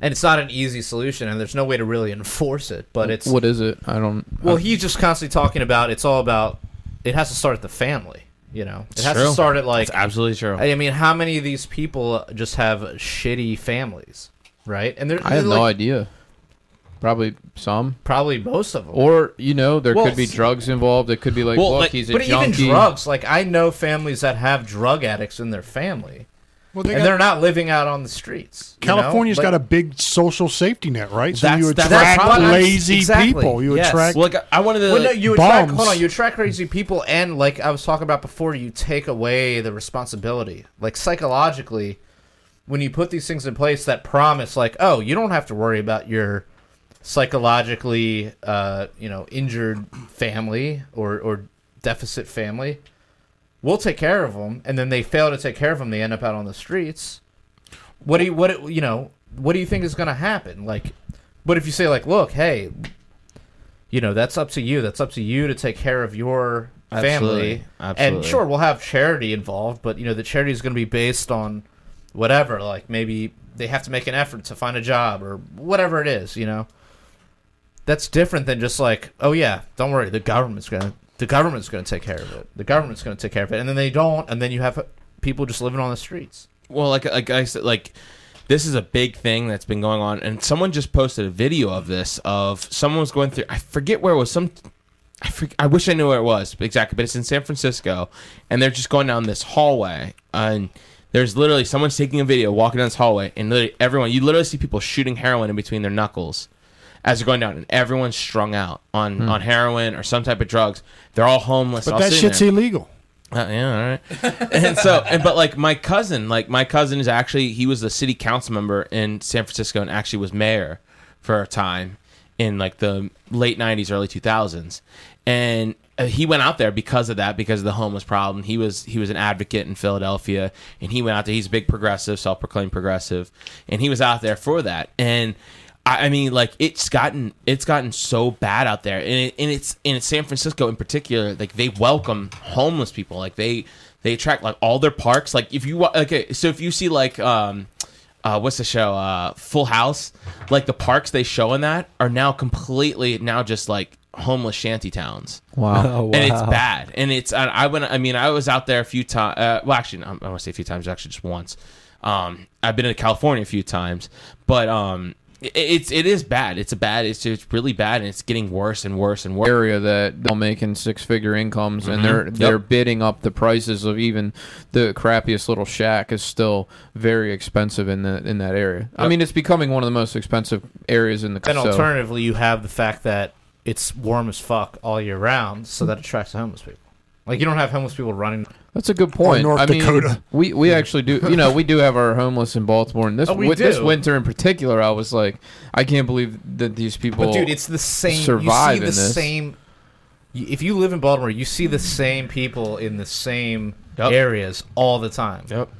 and it's not an easy solution, and there's no way to really enforce it. But it's what is it? I don't. well, I- he's just constantly talking about it's all about it has to start at the family. You know, it has true. to start at like That's absolutely true. I mean, how many of these people just have shitty families, right? And they're, I have they're no like, idea. Probably some, Probably most of them. or you know, there Well, could be drugs involved. It could be like, Well, look, like- he's a but even drugs, like I know families that have drug addicts in their family, well, they and got- they're not living out on the streets. you know? Like- got a big social safety net, right? So That's- you that's attract what lazy exactly, people. You yes. attract. Well, like I wanted to. Well, no, you attract. Hold on, you attract crazy people, and like I was talking about before, you take away the responsibility. Like psychologically, when you put these things in place that promise, like, oh, you don't have to worry about your psychologically, uh, you know, injured family or or deficit family. We'll take care of them, and then they fail to take care of them. They end up out on the streets. What do you what you know? What do you think is going to happen? Like, but if you say like, look, hey, you know that's up to you that's up to you to take care of your family Absolutely. and sure we'll have charity involved but you know the charity is going to be based on whatever like maybe they have to make an effort to find a job or whatever it is you know that's different than just like oh yeah don't worry the government's going to the government's going to take care of it the government's going to take care of it and then they don't and then you have people just living on the streets Well, like like I said, like this is a big thing that's been going on, and someone just posted a video of this of someone was going through. I forget where it was. Some I forget, I wish I knew where it was exactly, but it's in San Francisco, and they're just going down this hallway, and there's literally someone's taking a video walking down this hallway, and literally everyone you literally see people shooting heroin in between their knuckles. As they're going down, and everyone's strung out on, on heroin or some type of drugs. They're all homeless. but all that sitting shit's there. illegal. Uh, yeah, all right. and so, and but like my cousin, like my cousin is actually he was a city council member in San Francisco and actually was mayor for a time in like the late '90s, early 2000s, and uh, he went out there because of that, because of the homeless problem. He was he was an advocate in Philadelphia, and he went out there. He's a big progressive, self-proclaimed progressive, and he was out there for that. And I, I mean, like it's gotten it's gotten so bad out there, and, it, and it's in San Francisco in particular. Like they welcome homeless people, like they they attract like all their parks. Like if you okay, so if you see like um uh, what's the show? Uh, Full House. Like the parks they show in that are now completely now just like homeless shanty towns, Wow. <laughs> Oh, wow. and it's bad. And it's I, I went. I mean, I was out there a few times. Uh, well, actually, no, I want to say a few times. Actually, just once. Um, I've been to California a few times, but um, it, it's it is bad. It's a bad. It's it's really bad, and it's getting worse and worse and worse. area that they're making six figure incomes and mm-hmm. they're they're bidding up the prices of even the crappiest little shack is still very expensive in that in that area. I mean, it's becoming one of the most expensive areas in the Then so- alternatively, you have the fact that it's warm as fuck all year round, so that attracts homeless people. Like you don't have homeless people running. That's a good point. North I mean, Dakota. we we actually do. You know, we do have our homeless in Baltimore, and this Oh, we wi- this winter in particular, I was like, I can't believe that these people. But dude, it's the same. survive you see in the this. same. If you live in Baltimore, you see the same people in the same Yep. areas all the time. Yep.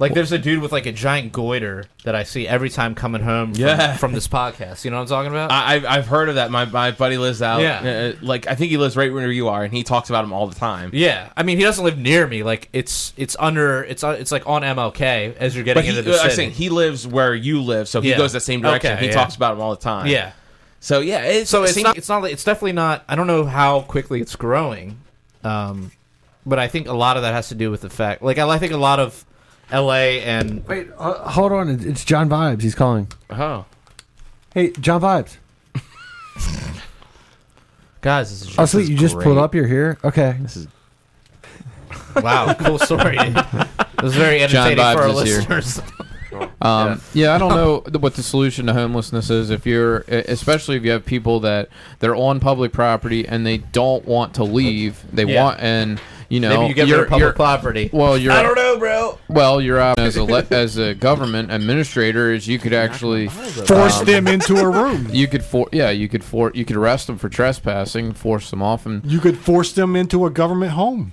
Like there's a dude with like a giant goiter that I see every time coming home from, Yeah. from this podcast. You know what I'm talking about? I, I've I've heard of that. My my buddy lives out. Yeah. uh, like I think he lives right where you are, and he talks about him all the time. yeah, I mean he doesn't live near me. Like it's it's under it's uh, it's like on MLK as you're getting But he, into the uh, I'm city. saying he lives where you live, so he Yeah. goes the same direction. Okay, he yeah. talks about him all the time. yeah. So yeah, it's, So it it's not it's not like- it's definitely not. I don't know how quickly it's growing, um, but I think a lot of that has to do with the fact. Like I, I think a lot of L.A. and Wait, uh, hold on. It's- It's John Vibes. He's calling. Oh, Hey, John Vibes. <laughs> guys, this is Oh, this sweet. is You just great. pulled up. You're here. Okay. this is <laughs> Wow, cool story. <laughs> It was very John entertaining for our Vibes is here. listeners. Um, yeah. I don't know th- what the solution to homelessness is. If you're, e- especially if you have people that they're on public property and they don't want to leave, they Yeah. want, and you know, Maybe you get rid you're, of public you're- property. well, you're, I don't know, bro. well, you're out as a le- as a government administrator, is you could actually Force Um, them into a room. You could for yeah, you could for you could arrest them for trespassing, force them off, and You could force them into a government home.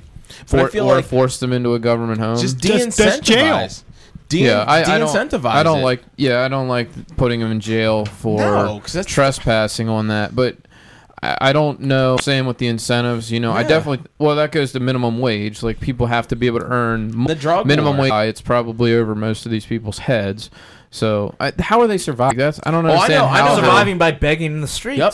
But I for, feel or like- force them into a government home. just That's- that's jail. de-incentivize. De- yeah, I, I don't. de-incentivize I don't it. like. Yeah, I don't like putting them in jail for No, 'cause that's- trespassing on that. But I, don't know. Same with the incentives. You know, I definitely. Well, that goes to minimum wage. Like people have to be able to earn The drug minimum war. wage. Uh, it's probably over most of these people's heads. So I, how are they surviving? That's I don't Oh, I understand know, I know. Surviving by begging in the streets. Yep.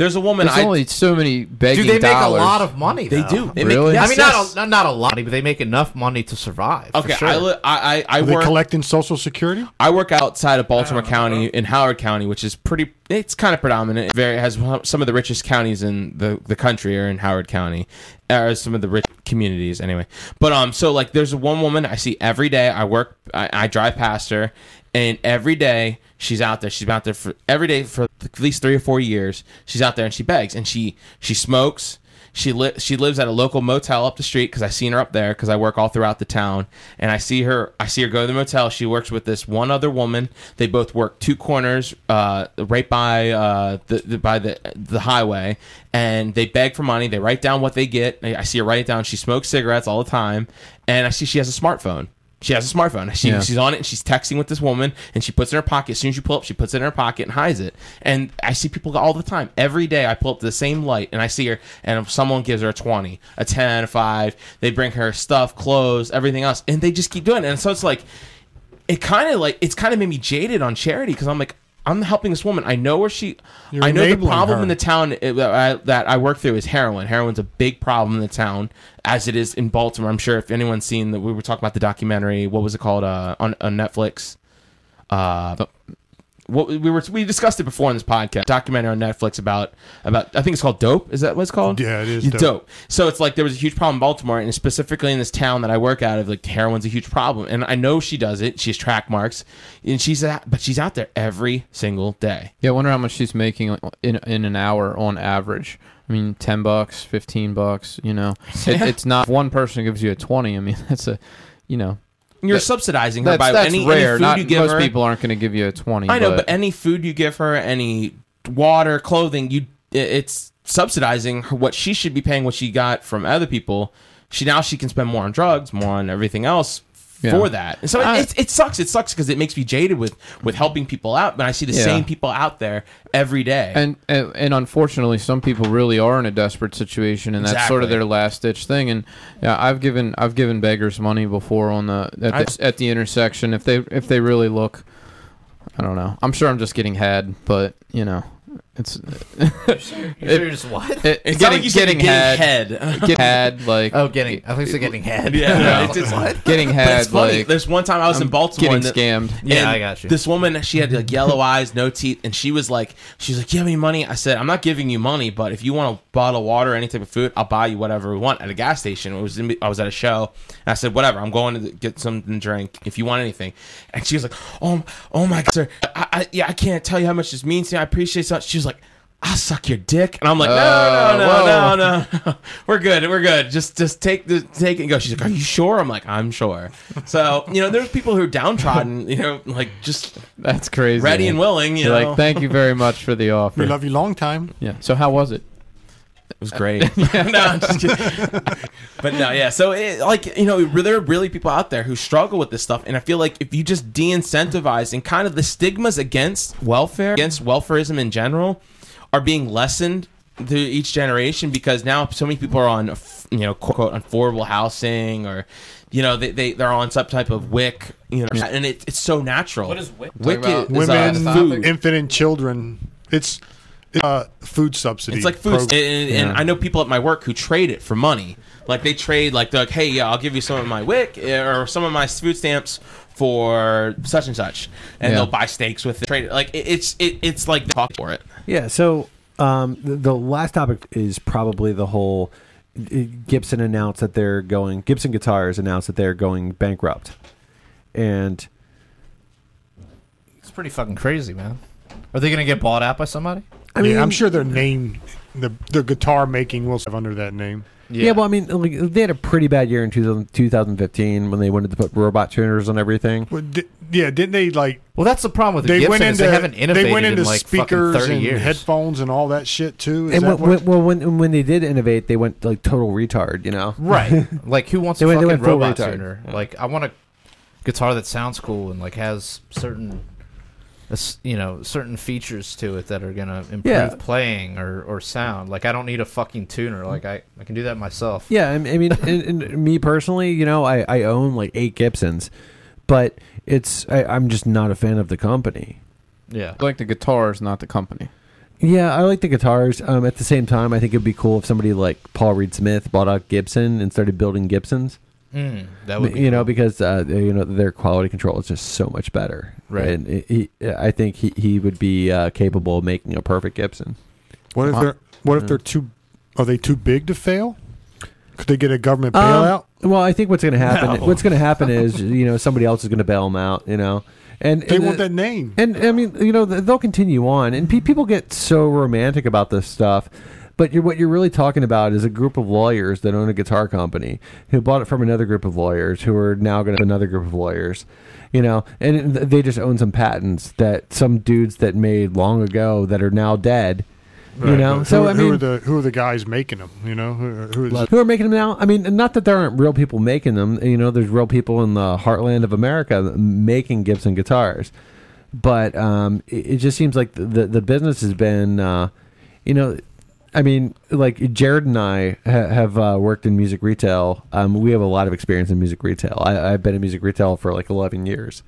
There's a woman. There's I, only so many begging Do they make dollars. a lot of money. they do. They Really? Make, I mean, yes. not a, not a lot, but they make enough money to survive. for Okay, sure. I, li- I I I Are they work collecting Social Security? I work outside of Baltimore County in Howard County, which is pretty. It's kind of predominant. It very has some of the richest counties in the the country are in Howard County, or some of the rich communities anyway. But um, so like, there's one woman I see every day. I work. I, I drive past her, and every day she's out there. She's been out there for every day for at least three or four years. She's out there and she begs and she she smokes. She li- she lives at a local motel up the street because I seen her up there because I work all throughout the town and I see her I see her go to the motel. She works with this one other woman. They both work two corners, uh, right by uh, the, the by the the highway, and they beg for money. They write down what they get. I I see her write it down. She smokes cigarettes all the time, and I see she has a smartphone. She has a smartphone. She, Yeah. She's on it and she's texting with this woman and she puts it in her pocket. As soon as you pull up, she puts it in her pocket and hides it. And I see people all the time. Every day I pull up to the same light and I see her and if someone gives her a 20, a 10, a 5, they bring her stuff, clothes, everything else. And they just keep doing it. And so it's like, it kind of like, it's kind of made me jaded on charity because I'm like, I'm helping this woman. I know where she. You're I know the problem her. in the town uh, that I, that I work through is heroin. Heroin's a big problem in the town, as it is in Baltimore. I'm sure if anyone's seen that, we were talking about the documentary. What was it called uh, on on Netflix? Uh, what we were we discussed it before in this podcast. Documentary on Netflix about about I think it's called Dope. Is that what it's called? Yeah, it is Dope. dope. So it's like there was a huge problem in Baltimore, and specifically in this town that I work out of, like heroin's a huge problem. And I know she does it. She has track marks, and she's at, but she's out there every single day. Yeah, I wonder how much she's making in in an hour on average. I mean, ten bucks, fifteen bucks. You know, it, <laughs> Yeah. it's not if one person gives you a twenty. I mean, <laughs> that's a, you know, You're That- subsidizing her by any, rare. any food not you give most her. Most people aren't going to give you a twenty. I know, but any food you give her, any water, clothing, you it's subsidizing her- what she should be paying what she got from other people. She now she can spend more on drugs, more on everything else Yeah. for that. And so it, I- it, it sucks. It sucks because it makes me jaded with with helping people out. But I see the Yeah. same people out there every day. and, and and unfortunately, some people really are in a desperate situation, and that's sort of their last ditch thing. And yeah, I've given I've given beggars money before on the at the, at the intersection if they if they really look. I don't know. I'm sure I'm just getting had, but you know, it's <laughs> You're just what? it, it's getting like you getting getting had, head. <laughs> get had like Oh, getting. I think it's getting head. Yeah, <laughs> No. it's just- what? getting But had it's funny. like There's one time I was in I'm Baltimore. getting and the- scammed. Yeah, I got you. This woman, she had like yellow eyes, no teeth, and she was like, she was like, "You have any money?" I said, "I'm not giving you money, but if you want a bottle of water, or any type of food, I'll buy you whatever we want." At a gas station, it was in, I was at a show, and I said, "Whatever, I'm going to get something to drink. If you want anything," and she was like, "Oh, oh my god, sir, I, I, yeah, I can't tell you how much this means to me. I appreciate so." She was like. I'll suck your dick, and I'm like, no, Uh, no, no, whoa. no, no, no. <laughs> We're good, we're good. Just, just take the take it and go. She's like, are you sure? I'm like, I'm sure. So, you know, there's people who are downtrodden, <laughs> you know, like just That's crazy. ready and willing. You You're know, like, thank you very much for the <laughs> offer. We love you long time. Yeah. So how was it? it was great. no, I'm just kidding. but no, yeah. So, it, like, you know, there are really people out there who struggle with this stuff, and I feel like if you just de-incentivize and kind of the stigmas against welfare, against welfareism in general, are being lessened through each generation because now so many people are on, you know, quote unquote, affordable housing or. You know, they, they, they're on some type of WIC, you know, and it, it's so natural. What is WIC? WIC Talk is, about Women, uh, food. infant and children. It's uh, food subsidy. It's like food, program. and, and Yeah. I know people at my work who trade it for money. Like they trade, like they're like, "Hey, yeah, I'll give you some of my WIC or some of my food stamps for such and such," and Yeah. they'll buy steaks with it. Trade it. Like it, it's it, it's like the talk for it. Yeah. So um, the, the last topic is probably the whole. Gibson announced that they're going. Gibson Guitars announced that they're going bankrupt, and It's pretty fucking crazy, man. Are they gonna get bought out by somebody? I mean, yeah, I'm sure their name, the the guitar making will have under that name. Yeah. well, I mean, like, they had a pretty bad year in 2000, 2015 when they wanted to put robot tuners on everything. Well, di- yeah, didn't they like? Well, that's the problem with the They Gibson went is into they haven't innovated they went into in like speakers fucking thirty and years. headphones and all that shit too. Is And that when, what? when, well, when when they did innovate, they went like total retard. You know. Right. <laughs> like who wants They a went- they fucking went robot retard. tuner? Like I want a guitar that sounds cool and like has certain s- you know, certain features to it that are gonna improve Yeah. playing or, or sound. Like I don't need a fucking tuner. Like I, I can do that myself. Yeah, I I mean, and, and <laughs> me personally, you know, I, I own like eight Gibsons, but it's I, I'm just not a fan of the company. Yeah. I like the guitars, not the company. Yeah, I like the guitars. Um, at the same time, I think it'd be cool if somebody like Paul Reed Smith bought out Gibson and started building Gibsons. Mm, that would be you know, cool. because uh, you know their quality control is just so much better. Right. And it, he, I think he, he would be uh, capable of making a perfect Gibson. what if they're what if they're too? Are they too big to fail? Could they get a government Um, bailout? Well, I think what's going to happen. No. What's going to happen is you know somebody else is going to bail them out. You know, and they and, want that name. And I mean, you know, they'll continue on, and pe- people get so romantic about this stuff. But you're, what you're really talking about is a group of lawyers that own a guitar company who bought it from another group of lawyers who are now going to another group of lawyers, you know, and they just own some patents that some dudes that made long ago that are now dead, you know. But So who, I who mean, are the who are the guys making them? You know, who, who is, who are making them now? I mean, not that there aren't real people making them. You know, there's real people in the heartland of America making Gibson guitars, but um, it, it just seems like the the, the business has been, uh, you know. I mean, like Jared and I ha- have uh, worked in music retail. Um, we have a lot of experience in music retail. I, I've been in music retail for like 11 years,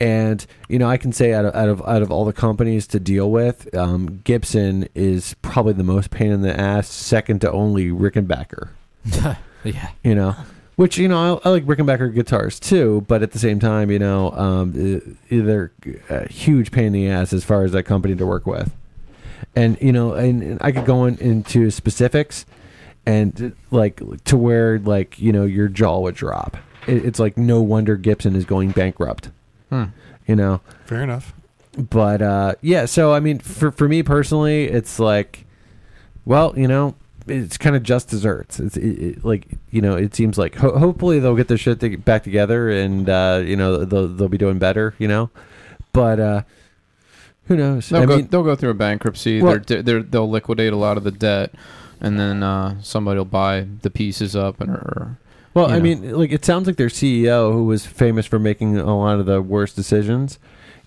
and you know, I can say out of out of out of all the companies to deal with, um, Gibson is probably the most pain in the ass, second to only Rickenbacker. <laughs> yeah. You know, which you know I, I like Rickenbacker guitars too, but at the same time, you know, um, uh, they're a huge pain in the ass as far as that company to work with. And you know, and, and I could go in, into specifics, and like to where like you know your jaw would drop. It, it's like no wonder Gibson is going bankrupt. Hmm. You know, fair enough. but uh, yeah. So I mean, for for me personally, it's like, well, you know, it's kind of just desserts. It's it, it, like you know, it seems like ho- hopefully they'll get their shit to back together and uh, you know they'll they'll be doing better. You know, but uh, Who knows? They'll I go. mean, they'll go through a bankruptcy. Well- they're, they're, they'll liquidate a lot of the debt, and then uh, somebody will buy the pieces up and or well, I know. mean, like it sounds like their CEO, who was famous for making a lot of the worst decisions,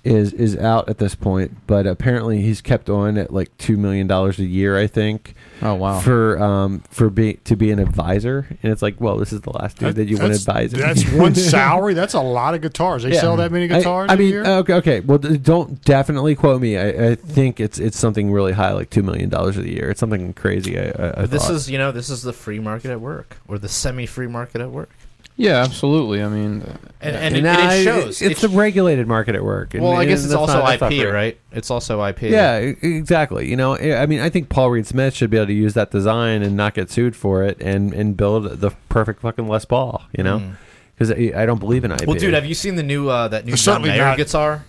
is is out at this point. But apparently, he's kept on at like two million dollars a year, I think, oh wow. for um for being to be an advisor. And it's like, well, this is the last dude that, you want to that's, advise. him. That's <laughs> one salary. That's a lot of guitars. They Yeah. sell that many I- guitars I, a mean, year. okay, okay. Well, don't definitely quote me. I, I think it's it's something really high, like two million dollars a year. It's something crazy. I, I, I this thought. is, you know, this is the free market at work, or the semi-free market at work, yeah, absolutely. I mean, and, and, it, and it it- shows. It's It the regulated market at work. and- well, I and guess it's that's also not- that's not IP, free. right? It's also IP. Yeah, e- exactly. You know, I I mean, I think Paul Reed Smith should be able to use that design and not get sued for it, and and build the perfect fucking Les Paul. You know, Mm. because I, I don't believe in IP. Well, dude, have you seen the new uh, that new It's John certainly Mayer not- guitar?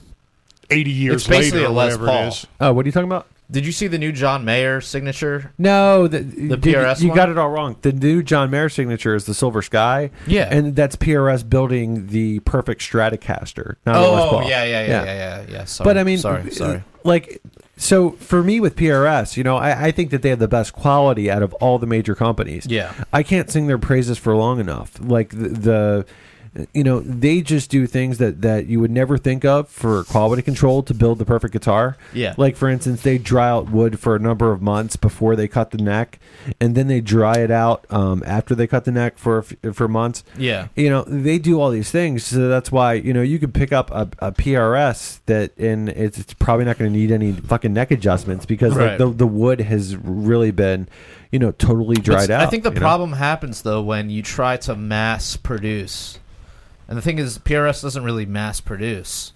Eighty years it's basically later, a or Les whatever Paul. it is. oh, what are you talking about? Did you see the new John Mayer signature? No, the, the PRS You one? got it all wrong. The new John Mayer signature is the Silver Sky. Yeah. and that's PRS building the perfect Stratocaster. Not a Les Oh, Paul. yeah, yeah, yeah, yeah, yeah, yeah. Sorry. But I mean, sorry, uh, sorry. Like, so for me with PRS, you know, I, I think that they have the best quality out of all the major companies. Yeah. I can't sing their praises for long enough. Like the, the you know, they just do things that that you would never think of for quality control to build the perfect guitar. Yeah. Like for instance, they dry out wood for a number of months before they cut the neck, and then they dry it out um, after they cut the neck for for months Yeah. you know they do all these things so that's why you know you could pick up a, a prs that and it's, it's probably not going to need any fucking neck adjustments because Right. like, the, the wood has really been you know totally dried But out I think the you know? problem happens though when you try to mass produce, and the thing is, PRS doesn't really mass produce.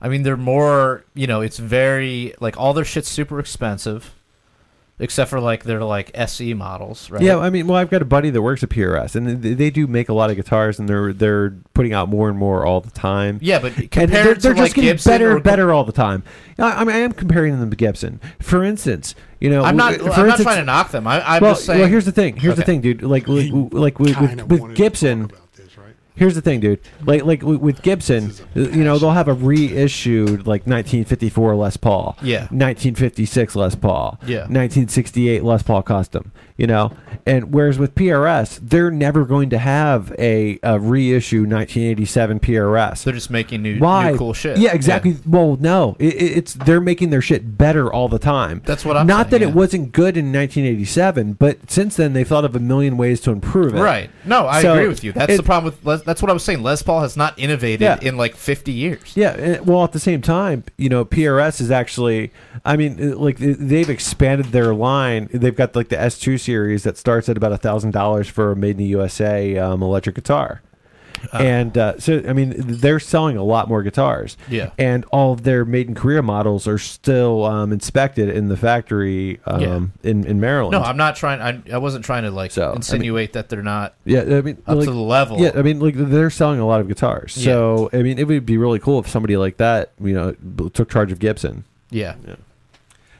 I mean, they're more, you know, it's very like all their shit's super expensive, except for like their like SE models, right? yeah i mean well i've got a buddy that works at prs and they, they do make a lot of guitars and they're they're putting out more and more all the time yeah, but and compared they're, to they're just like getting Gibson better or and better all the time. I, I mean, I am comparing them to Gibson. For instance, you know, I'm not. for I'm not trying to knock them. I, I'm well, just saying. well, here's the thing. Here's the thing, dude. Like, like, like with, with, with wanted to Gibson, talk about this, right? Here's the thing, dude. Like like with- with Gibson, uh, you know, they'll have a reissued like 1954 Les Paul, Yeah. 1956 Les Paul, Yeah. 1968 Les Paul Custom. You know, and whereas with PRS, they're never going to have a, a reissue 1987 PRS. they're just making new, Why? new cool shit. Yeah, exactly. Well, no, it, it- it's they're making their shit better all the time. That's what I'm Not saying, that yeah. it wasn't good in 1987, but since then they've thought of a million ways to improve it. Right. No, I So, agree with you. That's it- the problem with Les, that's what I was saying. Les Paul has not innovated Yeah. in like 50 years. Yeah, and- well, at the same time, you know, PRS is actually, I mean, uh, like they've expanded their line. They've got like the S2 series that starts at about a thousand dollars for a made in the USA um, electric guitar. and uh, so, I mean, they're selling a lot more guitars. Yeah. And all of their made in Korea models are still um, inspected in the factory um, in, in Maryland. No, I'm not trying. I, I wasn't trying to like So, I mean- insinuate that they're not yeah, I mean, up like, to the level. Yeah, I mean, like they're selling a lot of guitars. Yeah. So, I mean, it would be really cool if somebody like that, you know, took charge of Gibson. yeah.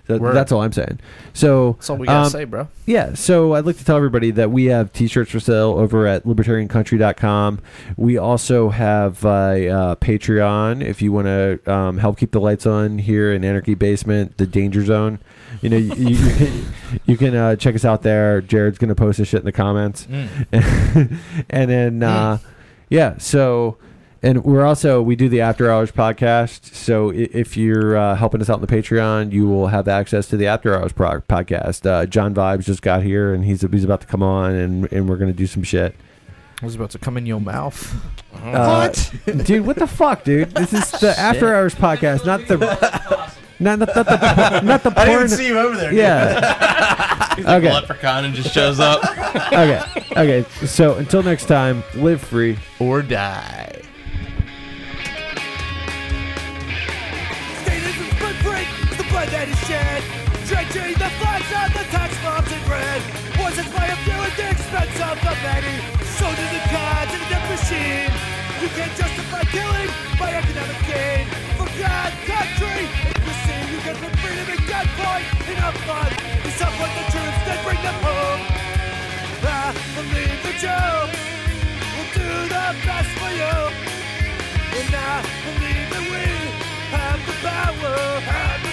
That, Word. that's all I'm saying. So That's all we gotta um, say, bro. Yeah, so I'd like to tell everybody that we have t-shirts for sale over at libertariancountry.com. We also have uh, uh, Patreon if you want to um, help keep the lights on here in Anarchy Basement, the Danger Zone. You know, you, you, you can, uh, check us out there. Jared's going to post this shit in the comments. Mm. <laughs> and then, uh, yeah, so... And we're also we do the After Hours podcast. So if you're uh, helping us out on the Patreon, you will have access to the After Hours pro- podcast. Uh, John Vibes just got here, and he's he's about to come on, and and we're gonna do some shit. I was about to come in your mouth. Uh, dude? What the fuck, dude? This is the After Hours podcast, not the not, not, not the not the porn. <laughs> I didn't see you over there. yeah. <laughs> He's like Okay. a leprechaun and just shows up. <laughs> Okay. Okay. So until next time, live free. Or die. The shed. Drenching the flags on the tax bombs in red. Poisons by a few at the expense of the many. So do the gods in the death machine. You can't justify killing by economic gain. For God, country, and cuisine. You can put freedom in gunpoint in a fun. You support the troops, then bring them home. I believe that you will do the best for you. And I believe that we have the power.